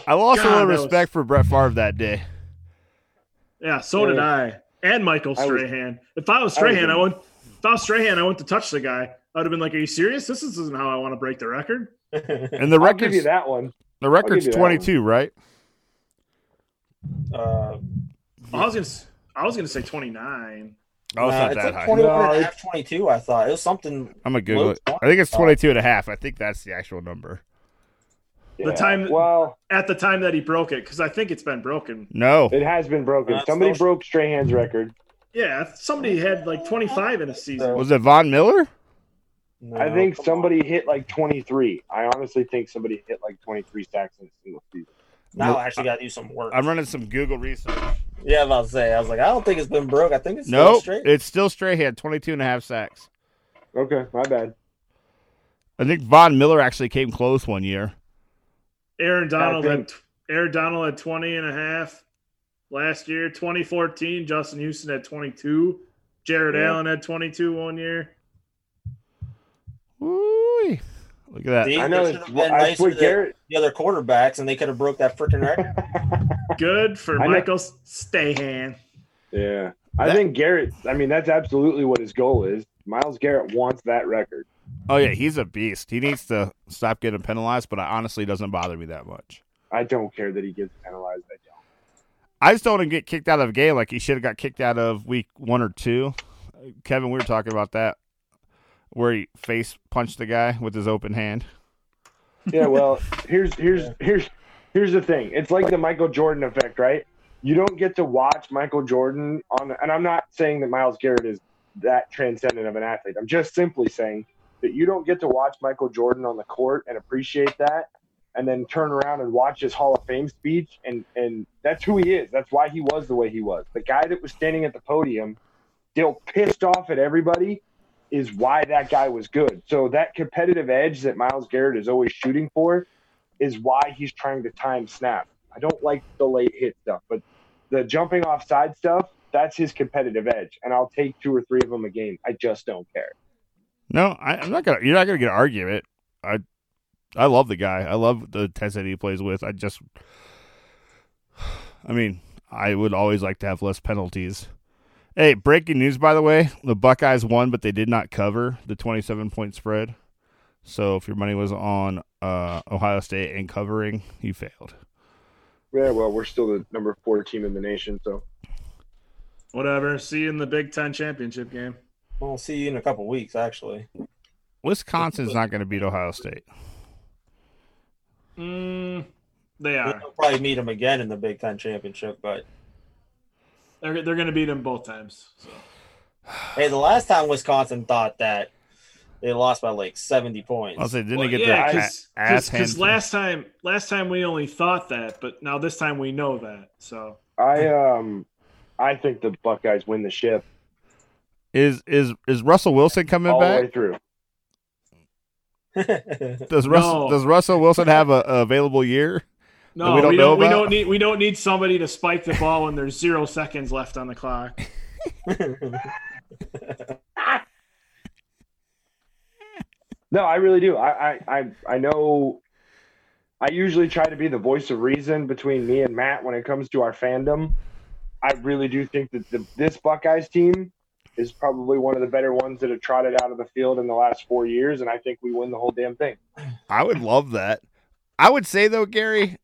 I lost a little that was- respect for Brett Favre that day. Yeah, so did I. and Michael I was- Strahan. if I was I was Strahan, I, in- went. If I was Strahan, I went to touch the guy. I would have been like, "Are you serious? This isn't how I want to break the record." And the I'll give you that one. the record's you that one. 22, right? uh, I was gonna. s- I was gonna say twenty nine. Oh, it's nah, not it's that like high. 21 No, and a it's- half, 22, I thought. It was something. I'm gonna Google it. I think it's Oh. 22 and a half. I think that's the actual number. The time- Well, At the time that he broke it, because I think it's been broken. No, it has been broken. That's Somebody social- broke Strahan's record. Yeah, somebody had like twenty five in a season. was it Von Miller? No, I think come on. somebody hit like 23. I honestly think somebody hit like 23 sacks in a single season. Now I actually got to do some work. I'm running some Google research. yeah, I was about to say. I was like, I don't think it's been broke. I think it's still straight. it's still Strahan, 22 and a half sacks. Okay, my bad. I think Von Miller actually came close one year. Aaron Donald I had Aaron Donald had 20 and a half last year. 2014, Justin Houston had 22. Jared Yeah. Allen had 22 one year. Woo! Look at that. See? I know. They It's, should've been I nicer swear, to- Garrett. the other quarterbacks, and they could have broke that freaking record. Good for I know- Michael Strahan. Yeah, I That- think Garrett. I mean, that's absolutely what his goal is. Myles Garrett wants that record. Oh yeah, he's a beast. He needs to stop getting penalized, but it honestly doesn't bother me that much. I don't care that he gets penalized. I don't. I just don't want to get kicked out of a game like he should have got kicked out of week one or two. Kevin, we were talking about that, where he face punched the guy with his open hand. Yeah, well, here's here's here's here's the thing. It's like the Michael Jordan effect, right? You don't get to watch Michael Jordan on, and I'm not saying that Myles Garrett is that transcendent of an athlete. I'm just simply saying that you don't get to watch Michael Jordan on the court and appreciate that, and then turn around and watch his Hall of Fame speech, and and that's who he is. That's why he was the way he was. The guy that was standing at the podium, still pissed off at everybody, is why that guy was good. So that competitive edge that Myles Garrett is always shooting for is why he's trying to time snap. I don't like the late hit stuff, but the jumping off side stuff, that's his competitive edge. And I'll take two or three of them a game. I just don't care. No, I, I'm not gonna. You're not gonna get to argue it. I, I love the guy. I love the intensity he plays with. I just, I mean, I would always like to have less penalties. Hey, breaking news by the way: the Buckeyes won, but they did not cover the 27 point spread. So if your money was on uh, Ohio State and covering, you failed. Yeah, well, we're still the number four team in the nation, so Whatever. See you in the Big Ten championship game. We'll see you in a couple weeks, actually. Wisconsin's not going to beat Ohio State. Mm, they are. We'll probably meet them again in the Big Ten championship. But They're, they're going to beat them both times. So. hey, the last time Wisconsin thought that they lost by like seventy points. I'll say, didn't Well, they get yeah, their because ass handed? last time last time we only thought that, but now this time we know that. So I um I think the Buckeyes win the ship Is is is Russell Wilson coming all the back? way through. Does Russell No. does Russell Wilson have a, a available year? no, we we don't don't. know we don't need. We don't need somebody to spike the ball when there's zero seconds left on the clock. No, I really do. I, I, I, I know. I usually try to be the voice of reason between me and Matt when it comes to our fandom. I really do think that the, this Buckeyes team is probably one of the better ones that have trotted out of the field in the last four years, and I think we win the whole damn thing. I would love that. I would say though, Gary,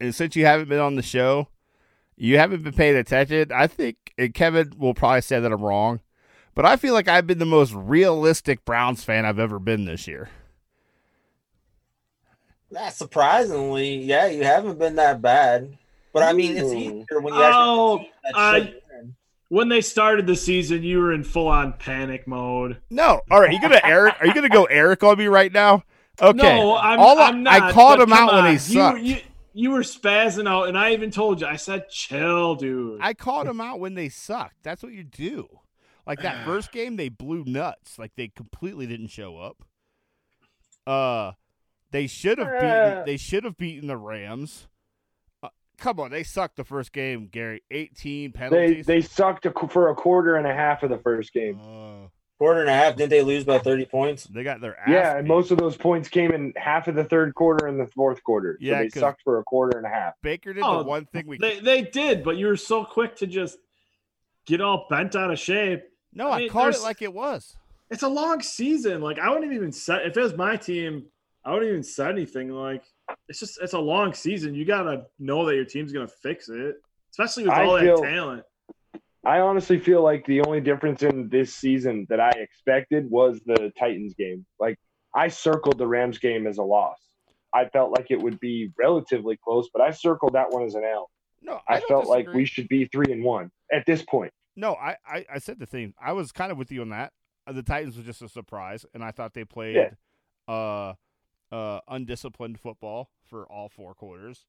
and since you haven't been on the show, you haven't been paying attention. I think and Kevin will probably say that I'm wrong, but I feel like I've been the most realistic Browns fan I've ever been this year. Not surprisingly, yeah, you haven't been that bad. But I mean, it's easier when you Oh, actually that I- shit in. When they started the season, you were in full on panic mode. No, all right, you gonna Eric? Are you gonna go Eric on me right now? Okay, No, I'm, All I- I'm not. I called him out come when he on. You, sucked. you, you were spazzing out, and I even told you. I said, "Chill, dude." I called them out when they sucked. That's what you do. Like that first game, they blew nuts. Like they completely didn't show up. Uh, they should have beaten. They should have beaten the Rams. Come on, they sucked the first game, Gary. Eighteen penalties. they they sucked a, for a quarter and a half of the first game. Uh, quarter and a half. Didn't they lose by thirty points? they got their ass. Yeah, and beat. most of those points came in half of the third quarter and the fourth quarter. So Yeah, they 'cause- sucked for a quarter and a half. Baker did Oh, the one thing we. They they did, but you were so quick to just get all bent out of shape. No, I I, mean, called it like it was. It's a long season. Like I wouldn't even set if it was my team, I wouldn't even set anything. Like it's just it's a long season. You gotta know that your team's gonna fix it, especially with I all feel- that talent. I honestly feel like the only difference in this season that I expected was the Titans game. Like I circled the Rams game as a loss. I felt like it would be relatively close, but I circled that one as an L. No, I, I, don't felt like we should be three and one at this point. No, I, I, I said the thing. I was kind of with you on that. The Titans was just a surprise, and I thought they played Yeah. uh, uh, undisciplined football for all four quarters.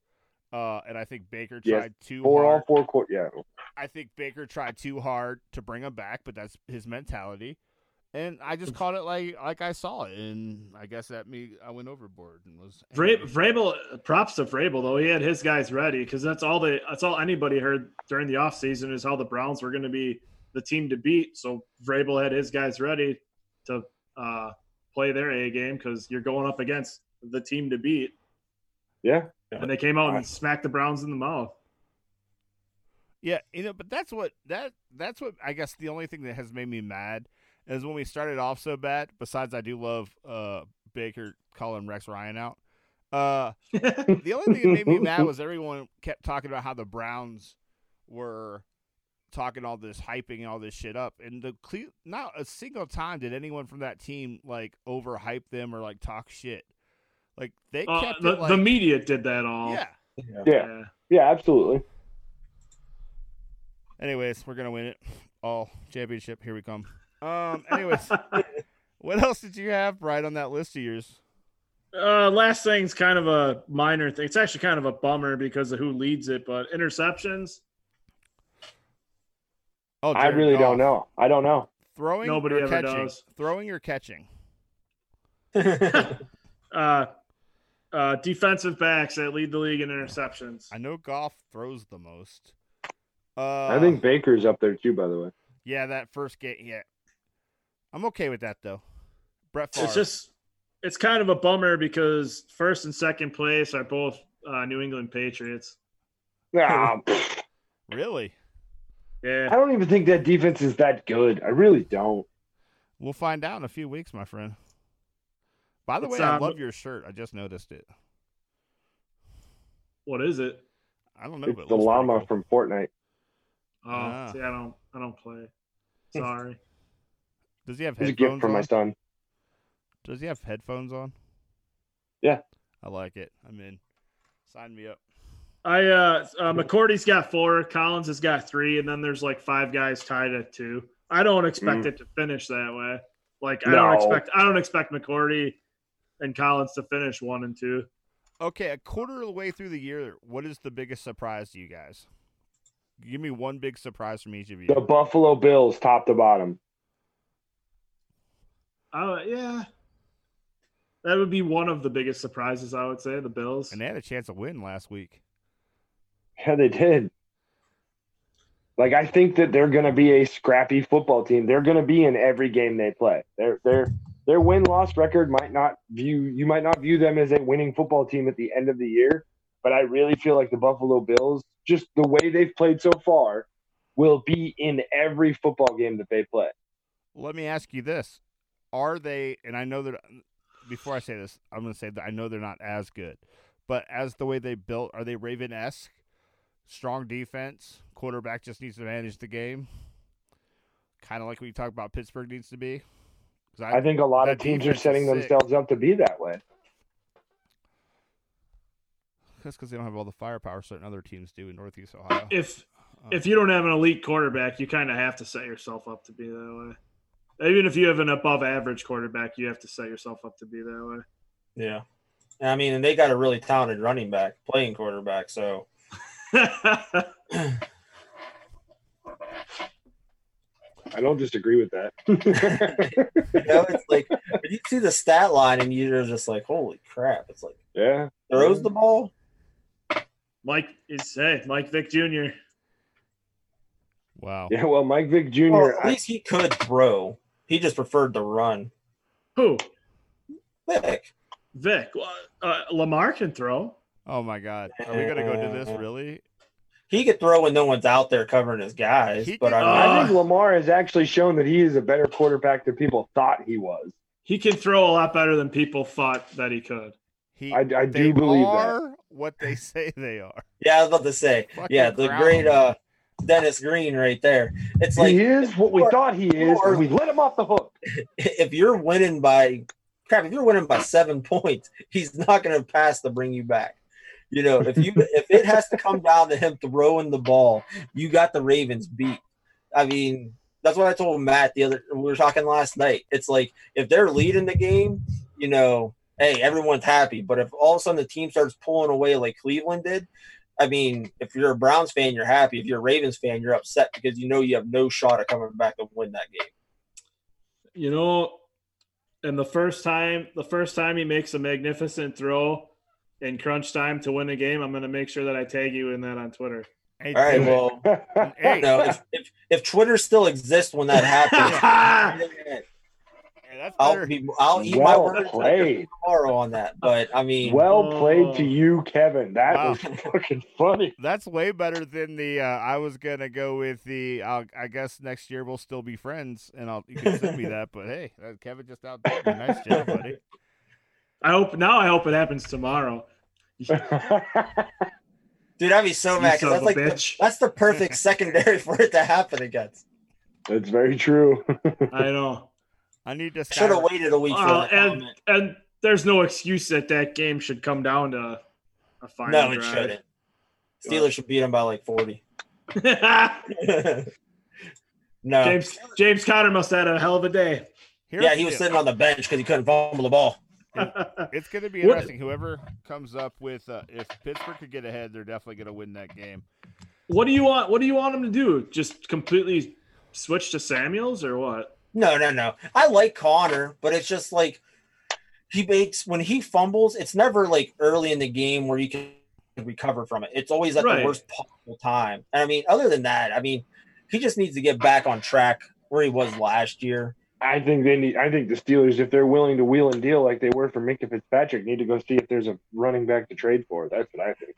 Uh, and I think Baker Yes, tried too For hard. all four quarters, yeah. I think Baker tried too hard to bring him back, but that's his mentality. And I just called it like like I saw it, and I guess that me I went overboard and was Vra- Vrabel, props to Vrabel though. He had his guys ready because that's all they that's all anybody heard during the offseason is how the Browns were going to be the team to beat. So Vrabel had his guys ready to uh, play their A game because you're going up against the team to beat, Yeah. and they came out Right. and smacked the Browns in the mouth. Yeah, you know, but that's what that that's what I guess the only thing that has made me mad is when we started off so bad. Besides, I do love uh, Baker calling Rex Ryan out. Uh, the only thing that made me mad was everyone kept talking about how the Browns were talking all this hyping all this shit up, and the Cle- not a single time did anyone from that team like overhype them or like talk shit. Like they Uh, kept the, it like the media did that all. yeah. Yeah. Yeah, absolutely. Anyways, we're gonna win it. all championship. Here we come. Um. Anyways, what else did you have, Brian, on that list of yours? Uh, last thing's kind of a minor thing. It's actually kind of a bummer because of who leads it, but interceptions. Oh, I really Goff. don't know. I don't know. Throwing Nobody ever catching? does. Throwing or catching? Uh, uh, defensive backs that lead the league in interceptions. I know Goff throws the most. Uh, I think Baker's up there too, by the way. Yeah, that first game. Yeah, I'm okay with that though. Brett Favre. It's just, it's kind of a bummer because first and second place are both uh, New England Patriots. Ah, really. Yeah, I don't even think that defense is that good. I really don't. We'll find out in a few weeks, my friend. By the It's, way, I um, love your shirt. I just noticed it. what is it? I don't know, It's but it the llama cool. from Fortnite. Oh, Ah. see, I don't, I don't play. Sorry. Does he have It's a gift from on? my son. Does he have headphones on? Yeah. I like it. I'm in. Sign me up. I uh, uh McCourty's got four, Collins has got three, and then there's like five guys tied at two. I don't expect Mm. it to finish that way. Like I don't expect I don't expect McCourty and Collins to finish one and two. Okay, a quarter of the way through the year, what is the biggest surprise to you guys? Give me one big surprise from each of you. The Buffalo Bills, top to bottom. Oh yeah. That would be one of the biggest surprises, I would say, the Bills. And they had a chance to win last week. Yeah, they did. Like I think that they're going to be a scrappy football team. They're going to be in every game they play. Their their their win loss record might not view you might not view them as a winning football team at the end of the year, but I really feel like the Buffalo Bills, just the way they've played so far, will be in every football game that they play. Let me ask you this: Are they? And I know that. Before I say this, I'm going to say that I know they're not as good, but as the way they built, are they Raven esque? Strong defense, quarterback just needs to manage the game, kind of like we talked about Pittsburgh needs to be. 'Cause I think a lot of teams are setting themselves up to be that way. that's because they don't have all the firepower certain other teams do in Northeast Ohio. if Uh, if you don't have an elite quarterback, you kind of have to set yourself up to be that way. Even if you have an above average quarterback, you have to set yourself up to be that way. yeah. I mean, and they got a really talented running back playing quarterback. So I don't disagree with that. you know, it's like when you see the stat line and you're just like, holy crap! It's like yeah. throws the ball. Mike is hey, Mike Vick Jr. wow. Yeah, well, Mike Vick Jr. Well, at I- least he could throw. He just preferred to run. Who? Vic. Vic. Well, Uh, Lamar can throw. Oh my God, are we gonna go to this? Really? He could throw when no one's out there covering his guys. He but could- I mean, I Uh, think Lamar has actually shown that he is a better quarterback than people thought he was. He can throw a lot better than people thought that he could. He, I, I do believe that. are what they say they are. yeah, I was about to say, Fucking yeah, the crown great uh, Dennis Green right there. It's like he is what we or- thought he is, or- and we let him off the hook. if you're winning by crap, if you're winning by seven points, he's not going to pass to bring you back. You know, if you if it has to come down to him throwing the ball, you got the Ravens beat. I mean, that's what I told Matt the other. We were talking last night. It's like if they're leading the game, you know, hey, everyone's happy. But if all of a sudden the team starts pulling away like Cleveland did, I mean, if you're a Browns fan, you're happy. If you're a Ravens fan, you're upset because you know you have no shot at coming back to win that game. You know, and the first time, the first time he makes a magnificent throw in crunch time to win the game, I'm going to make sure that I tag you in that on Twitter. Hey, All right, well. Hey, No, if, if if Twitter still exists when that happens, hey, that's I'll better. be I'll eat my well words played. tomorrow on that. But I mean, Well played Oh. to you, Kevin. That Wow. was fucking funny. That's way better than the. Uh, I was gonna go with the. I'll, I guess next year we'll still be friends, and I'll you can send me that. But hey, uh, Kevin just out there. Nice job, buddy. I hope now. I hope it happens tomorrow. dude, I'd be so You mad because that's of a like the, that's the perfect secondary for it to happen against. That's very true. I know. I need to. Should have waited a week for Well, and comment. and there's no excuse that that game should come down to a final No, it drive. shouldn't. Steelers should beat them by like forty. no, James James Conner must have had a hell of a day. Here's yeah, he was deal. sitting on the bench because he couldn't fumble the ball. It's going to be What- interesting. Whoever comes up with, uh, if Pittsburgh could get ahead, they're definitely going to win that game. what do you want? What do you want them to do? Just completely switch to Samuels or what? No, no, no. I like Conner, but it's just like he makes when he fumbles, it's never like early in the game where you can recover from it. It's always at Right. the worst possible time. And I mean, other than that, I mean, he just needs to get back on track where he was last year. I think they need. I think the Steelers, if they're willing to wheel and deal like they were for Minkah Fitzpatrick, need to go see if there's a running back to trade for. That's what I think.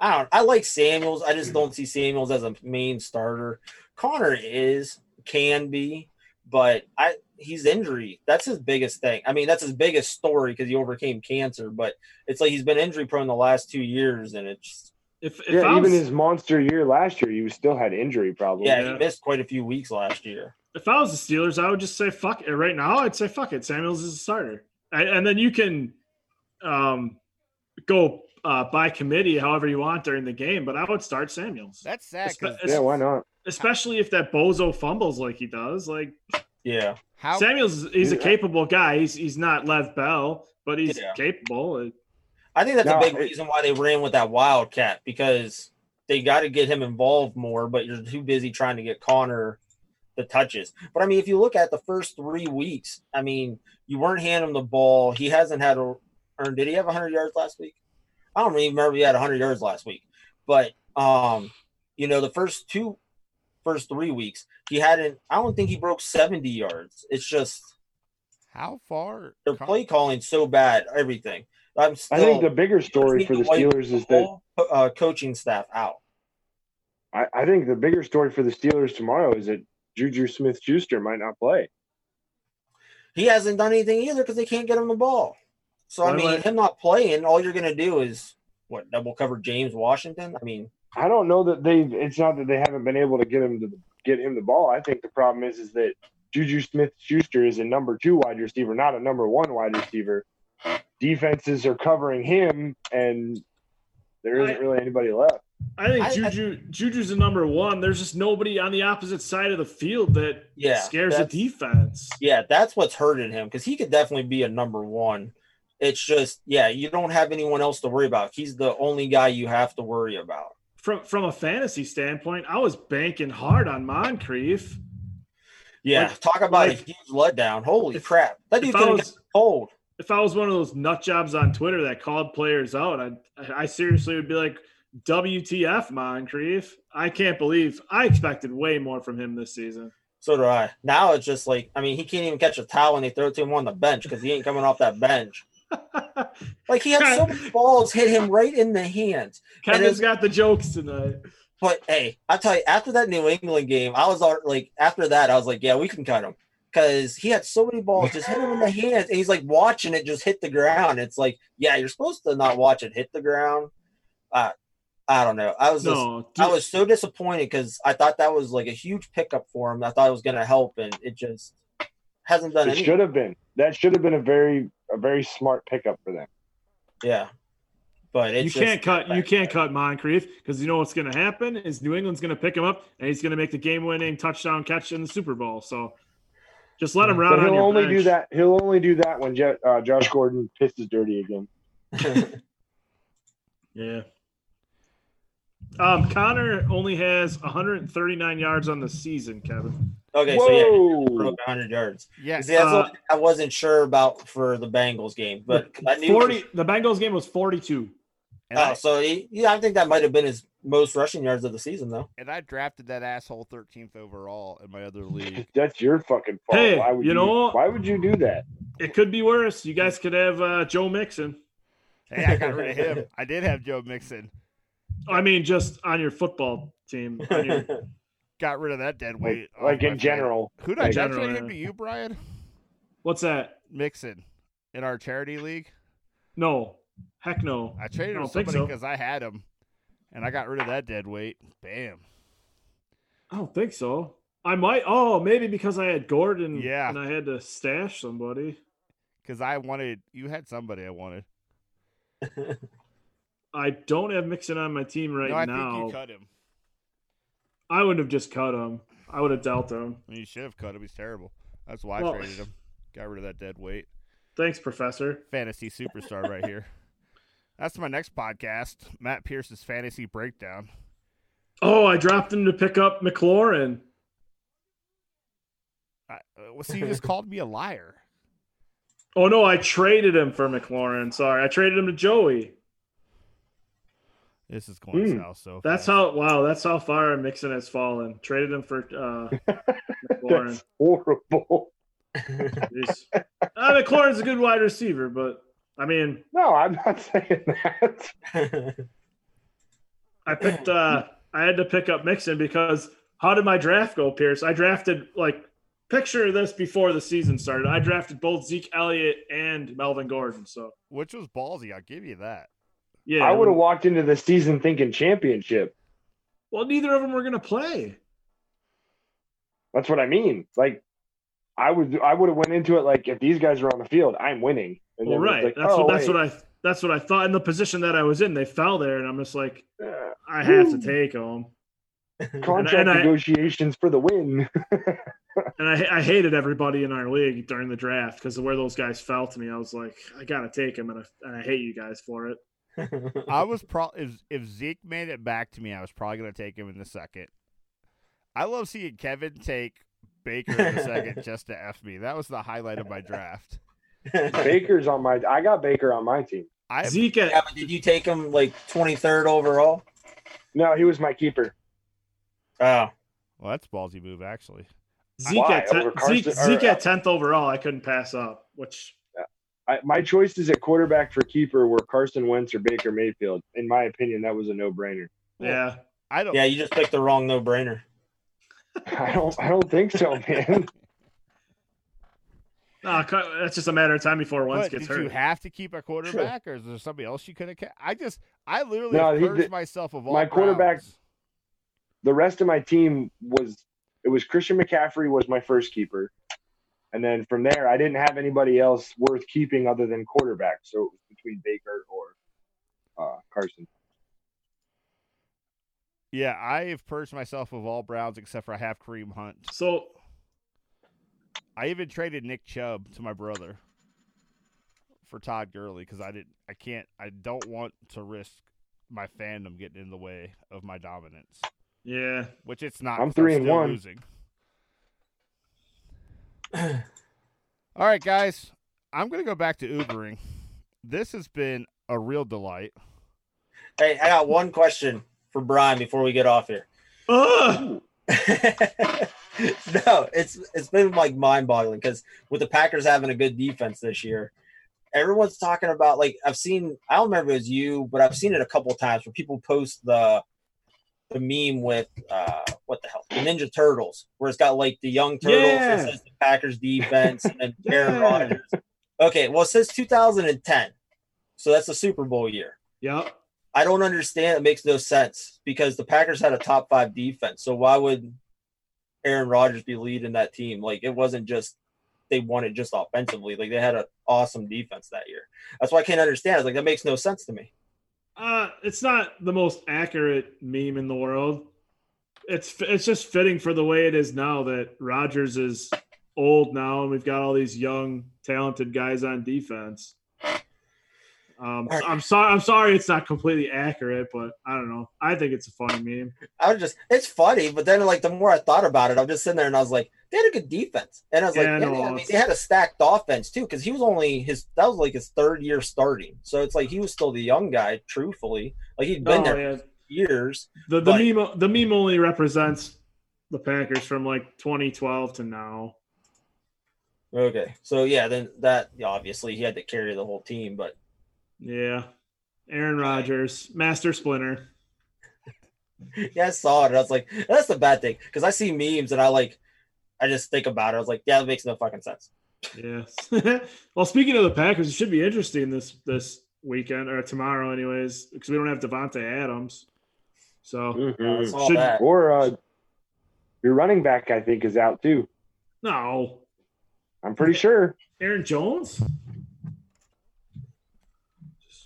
I don't I like Samuels. I just don't see Samuels as a main starter. Conner is, can be, but I he's injury. That's his biggest thing. I mean, that's his biggest story because he overcame cancer, but it's like he's been injury prone the last two years and it's If, if yeah, was, even his monster year last year, he still had injury problems. yeah, Yeah. he missed quite a few weeks last year. If I was the Steelers, I would just say fuck it. Right now, I'd say fuck it. Samuels is a starter, and, and then you can um, go uh, by committee however you want during the game. But I would start Samuels, That's sad because Espe- yeah, why not? especially if that bozo fumbles like he does. Like Yeah. how Samuels, he's a capable guy. He's he's not Lev Bell, but he's Yeah. capable. I think that's No, a big it- reason why they ran with that Wildcat because they got to get him involved more, but you're too busy trying to get Conner the touches. But I mean, if you look at the first three weeks, I mean, you weren't handing him the ball. He hasn't had a earned. Did he have 100 yards last week? I don't even remember if he had 100 yards last week. But um, you know, the first two, first three weeks, he hadn't. I don't think he broke 70 yards. It's just how far their Con- play calling so bad. Everything. I'm still. I think the bigger story for to the Steelers is that uh, coaching staff out. I, I think the bigger story for the Steelers tomorrow is that Juju Smith Schuster might not play. He hasn't done anything either because they can't get him the ball. So I mean, would- him not playing, all you're gonna do is what double cover James Washington. I mean, I don't know that they. It's not that they haven't been able to get him to get him the ball. I think the problem is is that Juju Smith Schuster is a number two wide receiver, not a number one wide receiver. Defenses are covering him, and there isn't really anybody left. I think I- I- Juju Juju's the number one. There's just nobody on the opposite side of the field that Yeah, scares the defense. yeah, that's what's hurting him because he could definitely be a number one. It's just, yeah, you don't have anyone else to worry about. He's the only guy you have to worry about. From from a fantasy standpoint, I was banking hard on Moncrief. Yeah, Like- talk about like- a huge letdown. Holy If- crap, that I gonna was cold. if I was one of those nut jobs on Twitter that called players out, I I seriously would be like, WTF, Moncrief. I can't believe I expected way more from him this season. So do I. Now it's just like, I mean, he can't even catch a towel when they throw it to him on the bench because he ain't coming off that bench. Like he had so many balls hit him right in the hands. Kevin's got the jokes tonight. But hey, I tell you, after that New England game, I was all- like, after that, I was like, yeah, we can cut him because he had so many balls just hit him in the hands, and he's like watching it just hit the ground. It's like, yeah, you're supposed to not watch it hit the ground. Uh, I don't know. I was just, No, I was so disappointed because I thought that was like a huge pickup for him. I thought it was going to help, and it just hasn't done It anything. should have been. That should have been a very a very smart pickup for them. Yeah, but it's you can't just- cut you can't cut Moncrief because you know what's going to happen is New England's going to pick him up and he's going to make the game-winning touchdown catch in the Super Bowl. So just let him run But he'll your only bench. do that. He'll only do that when Je- uh, Josh Gordon pisses dirty again. Yeah. Um, Conner only has 139 yards on the season, Kevin. okay, so yeah, Whoa! broke 100 yards. Yeah, See, that's Uh, what I wasn't sure about for the Bengals game, but I knew. 40. The Bengals game was 42. Oh, I, so he, yeah, I think that might have been his most rushing yards of the season, though. and I drafted that asshole 13th overall in my other league. That's your fucking fault. Hey, why would you know- Why would you do that? It could be worse. You guys could have uh, Joe Mixon. hey, I got rid of him. I did have Joe Mixon. I mean, just on your football team. On your, Got rid of that dead Like, weight. off like in general. Who did I Like- I General, trade him to you, Brian? what's that? Mixon in our charity league. No. Heck no. I traded I him don't to think somebody so. because I had him, and I got rid of that dead weight. Bam. I don't think so. I might. Oh, maybe because I had Gordon. Yeah. And I had to stash somebody. Because I wanted you had somebody I wanted. I don't have Mixon on my team right no, I now. think you cut him. I wouldn't have just cut him. I would have dealt him. You should have cut him. He's terrible. That's why I traded him. Got rid of that dead weight. Thanks, Professor. Fantasy superstar right here. That's my next podcast. Matt Pierce's fantasy breakdown. Oh, I dropped him to pick up McLaurin. I, uh, well, see, you just called me a liar. Oh no, I traded him for McLaurin. Sorry, I traded him to Joey. This is going Hmm. south. So That's fast. how. Wow, that's how far Mixon has fallen. Traded him for uh, McLaurin. That's horrible. Jeez. uh, McLaurin's a good wide receiver, but I mean, No, I'm not saying that. I picked. uh I had to pick up Mixon because how did my draft go, Pierce? I drafted like picture this before the season started. I drafted both Zeke Elliott and Melvin Gordon. So which was ballsy. I'll give you that. Yeah, I would have walked into the season thinking championship. Well, neither of them were going to play. That's what I mean. Like, I would I would have went into it like if these guys were on the field, I'm winning. And Well, then right. like, that's oh, what that's wait. what I that's what I thought. In the position that I was in, they fell there, and I'm just like, I have to hmm. take them. contract and I- negotiations for the win. And I, I hated everybody in our league during the draft because of where those guys fell to me. I was like, I gotta take them, and I, and I hate you guys for it. I was pro if if Zeke made it back to me, I was probably gonna take him in the second. I love seeing Kevin take Baker in the second just to f me. That was the highlight of my draft. Baker's on my. I got Baker on my team. I Zeke Yeah, at but did you take him like 23rd overall? No, he was my keeper. Oh, well, that's a ballsy move actually. Zeke Why? at ten, Zeke, Zeke at tenth overall, I couldn't pass up. Which I, my choices at quarterback for keeper were Carson Wentz or Baker Mayfield. In my opinion, that was a no-brainer. yeah, I don't. yeah, you just picked the wrong no-brainer. I don't. I don't think so, man. no, that's just a matter of time before Wentz But gets did hurt. you have to keep a quarterback, or is there somebody else you could have kept? I just, I literally No, he purged did- myself of all my quarterbacks. Browns. the rest of my team was it was Christian McCaffrey was my first keeper, and then from there I didn't have anybody else worth keeping other than quarterback. So it was between Baker or uh, Carson. Yeah, I have purged myself of all Browns except for I have Kareem Hunt. so I even traded Nick Chubb to my brother for Todd Gurley because I didn't, I can't, I don't want to risk my fandom getting in the way of my dominance, yeah, which it's not. I'm three and still one. Losing. All right, guys, I'm gonna go back to Ubering. This has been a real delight. Hey, I got one question for Brian before we get off here. No, it's it's been like mind-boggling because with the Packers having a good defense this year, everyone's talking about like I've seen I don't remember if it was you, but I've seen it a couple times where people post the the meme with uh what the hell the Ninja Turtles, where it's got like the young turtles, Yeah. it says the Packers defense, and then Aaron Yeah. Rodgers. Okay, well it says 2010, so that's the Super Bowl year. Yep. I don't understand. It makes no sense because the Packers had a top five defense. So why would Aaron Rodgers be leading that team? Like it wasn't just they won it just offensively. Like they had an awesome defense that year. That's why I can't understand. It's like that makes no sense to me. Uh, it's not the most accurate meme in the world. It's it's just fitting for the way it is now that Rodgers is old now, and we've got all these young, talented guys on defense. Um, so I'm sorry. I'm sorry. It's not completely accurate, but I don't know. I think it's a funny meme. I was just it's funny, but then like the more I thought about it, I'm just sitting there and I was like, they had a good defense. And I was like, Yeah, yeah, no, they, I mean, they had a stacked offense too, because he was only his that was like his third year starting. So it's like he was still the young guy, truthfully. Like he'd been Oh, there yeah. for years. The the But- meme the meme only represents the Packers from like 2012 to now. Okay. So yeah, then that obviously he had to carry the whole team, but Yeah, Aaron Rodgers, Master Splinter. yeah, I saw it. And I was like, that's the bad thing because I see memes and I like, I just think about it. I was like, yeah, that makes no fucking sense. Yes. well, speaking of the Packers, it should be interesting this this weekend or tomorrow, anyways, because we don't have Davante Adams. So I Mhm. saw Should- that. Or uh, your running back, I think, is out too. no, I'm pretty sure. Aaron Jones.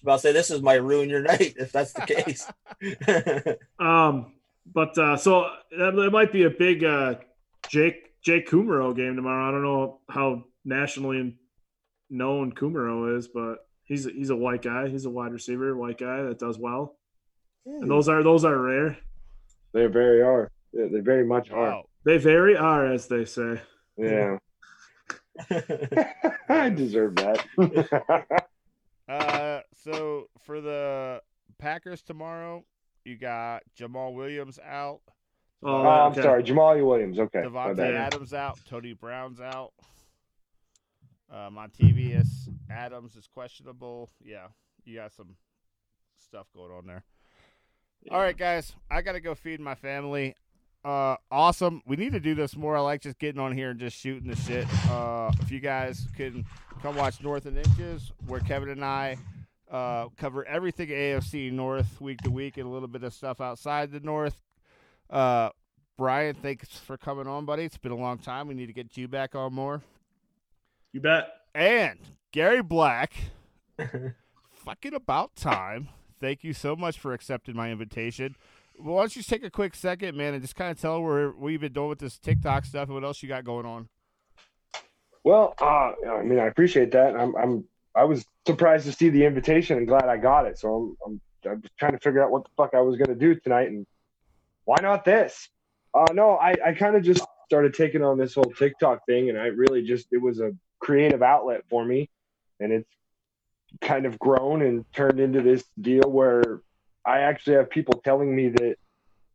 About to say this is my ruin your night if that's the case. Um, but uh, so that, that might be a big uh, Jake Jake Kumerow game tomorrow. I don't know how nationally known Kumerow is, but he's he's a white guy. He's a wide receiver, white guy that does well. And those are those are rare. They very are. They they very much are. Wow. They very are, as they say. Yeah. I deserve that. Uh, so for the Packers tomorrow, you got Jamaal Williams out, Oh, oh, I'm okay. sorry. Jamaal Williams. Okay. my Davante. Adams out, Tony Brown's out. Uh, Montravius Adams is questionable. Yeah, you got some stuff going on there. All right, guys, I gotta go feed my family. Uh, awesome. We need to do this more. I like just getting on here and just shooting the shit. Uh, if you guys can come watch North and Inches, where Kevin and I uh, cover everything AFC North week to week and a little bit of stuff outside the North. Uh, Brian, thanks for coming on, buddy. It's been a long time. We need to get you back on more. You bet. And Gary Black, fucking about time. Thank you so much for accepting my invitation. Well, why don't you just take a quick second, man, and just kind of tell where what you've been doing with this TikTok stuff and what else you got going on. Well, uh, I mean, I appreciate that. I'm, I'm, I was surprised to see the invitation and glad I got it. So I'm, I'm, I'm trying to figure out what the fuck I was going to do tonight, and why not this? Uh, no, I, I kind of just started taking on this whole TikTok thing, and I really just it was a creative outlet for me, and it's kind of grown and turned into this deal where I actually have people telling me that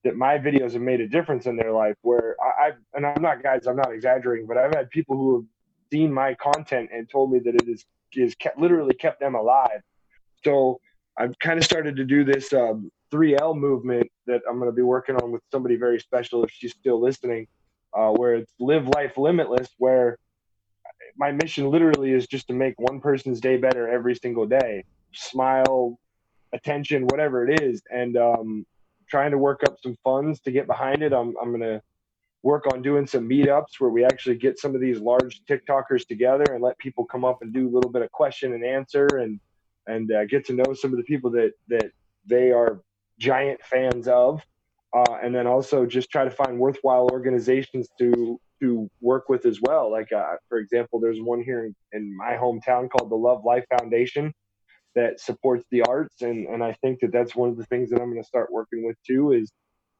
that my videos have made a difference in their life. Where I, I've and I'm not guys, I'm not exaggerating, but I've had people who have seen my content and told me that it is is kept, literally kept them alive. So I've kind of started to do this um, 3L movement that I'm going to be working on with somebody very special if she's still listening, uh, where it's live life limitless, where my mission literally is just to make one person's day better every single day. Smile, attention, whatever it is, and um, trying to work up some funds to get behind it. I'm I'm gonna work on doing some meetups where we actually get some of these large TikTokers together and let people come up and do a little bit of question and answer and and uh, get to know some of the people that that they are giant fans of, uh, and then also just try to find worthwhile organizations to to work with as well. Like uh, for example, there's one here in, in my hometown called the Love Life Foundation that supports the arts, and and I think that that's one of the things that I'm going to start working with too. Is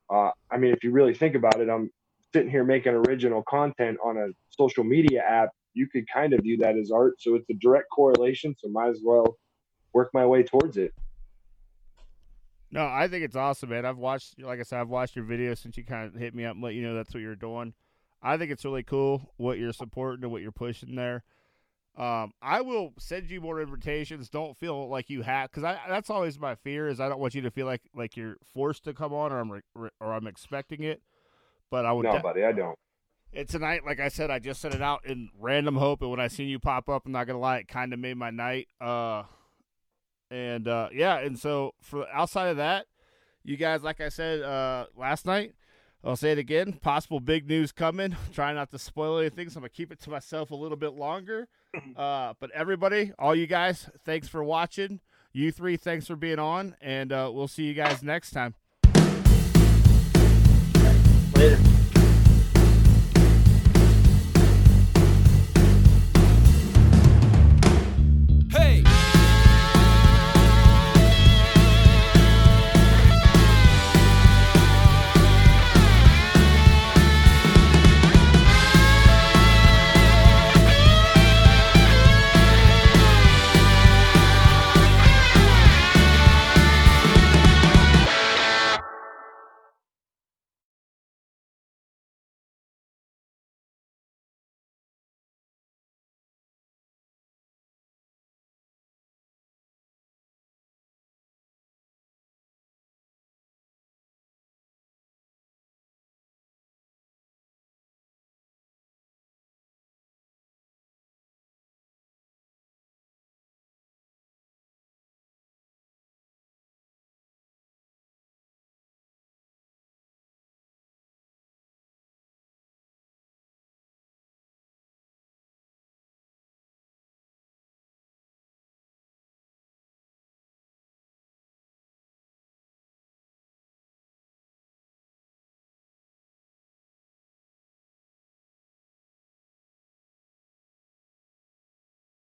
uh, I mean, if you really think about it, I'm sitting here making original content on a social media app. You could kind of view that as art, so it's a direct correlation. So might as well work my way towards it. No, I think it's awesome, man. I've watched, like I said, I've watched your videos since you kind of hit me up and let you know that's what you're doing. I think it's really cool what you're supporting and what you're pushing there. Um, I will send you more invitations. Don't feel like you have, because that's always my fear is I don't want you to feel like like you're forced to come on or I'm re- or I'm expecting it. But I would. No, de- buddy, I don't. and tonight, like I said, I just sent it out in random hope, and when I seen you pop up, I'm not gonna lie, it kind of made my night. Uh, and uh, yeah, and so for outside of that, you guys, like I said uh, last night, I'll say it again. Possible big news coming. Try not to spoil anything, so I'm gonna keep it to myself a little bit longer. Uh, but everybody, all you guys, thanks for watching. You three, thanks for being on, and uh, we'll see you guys next time. Later.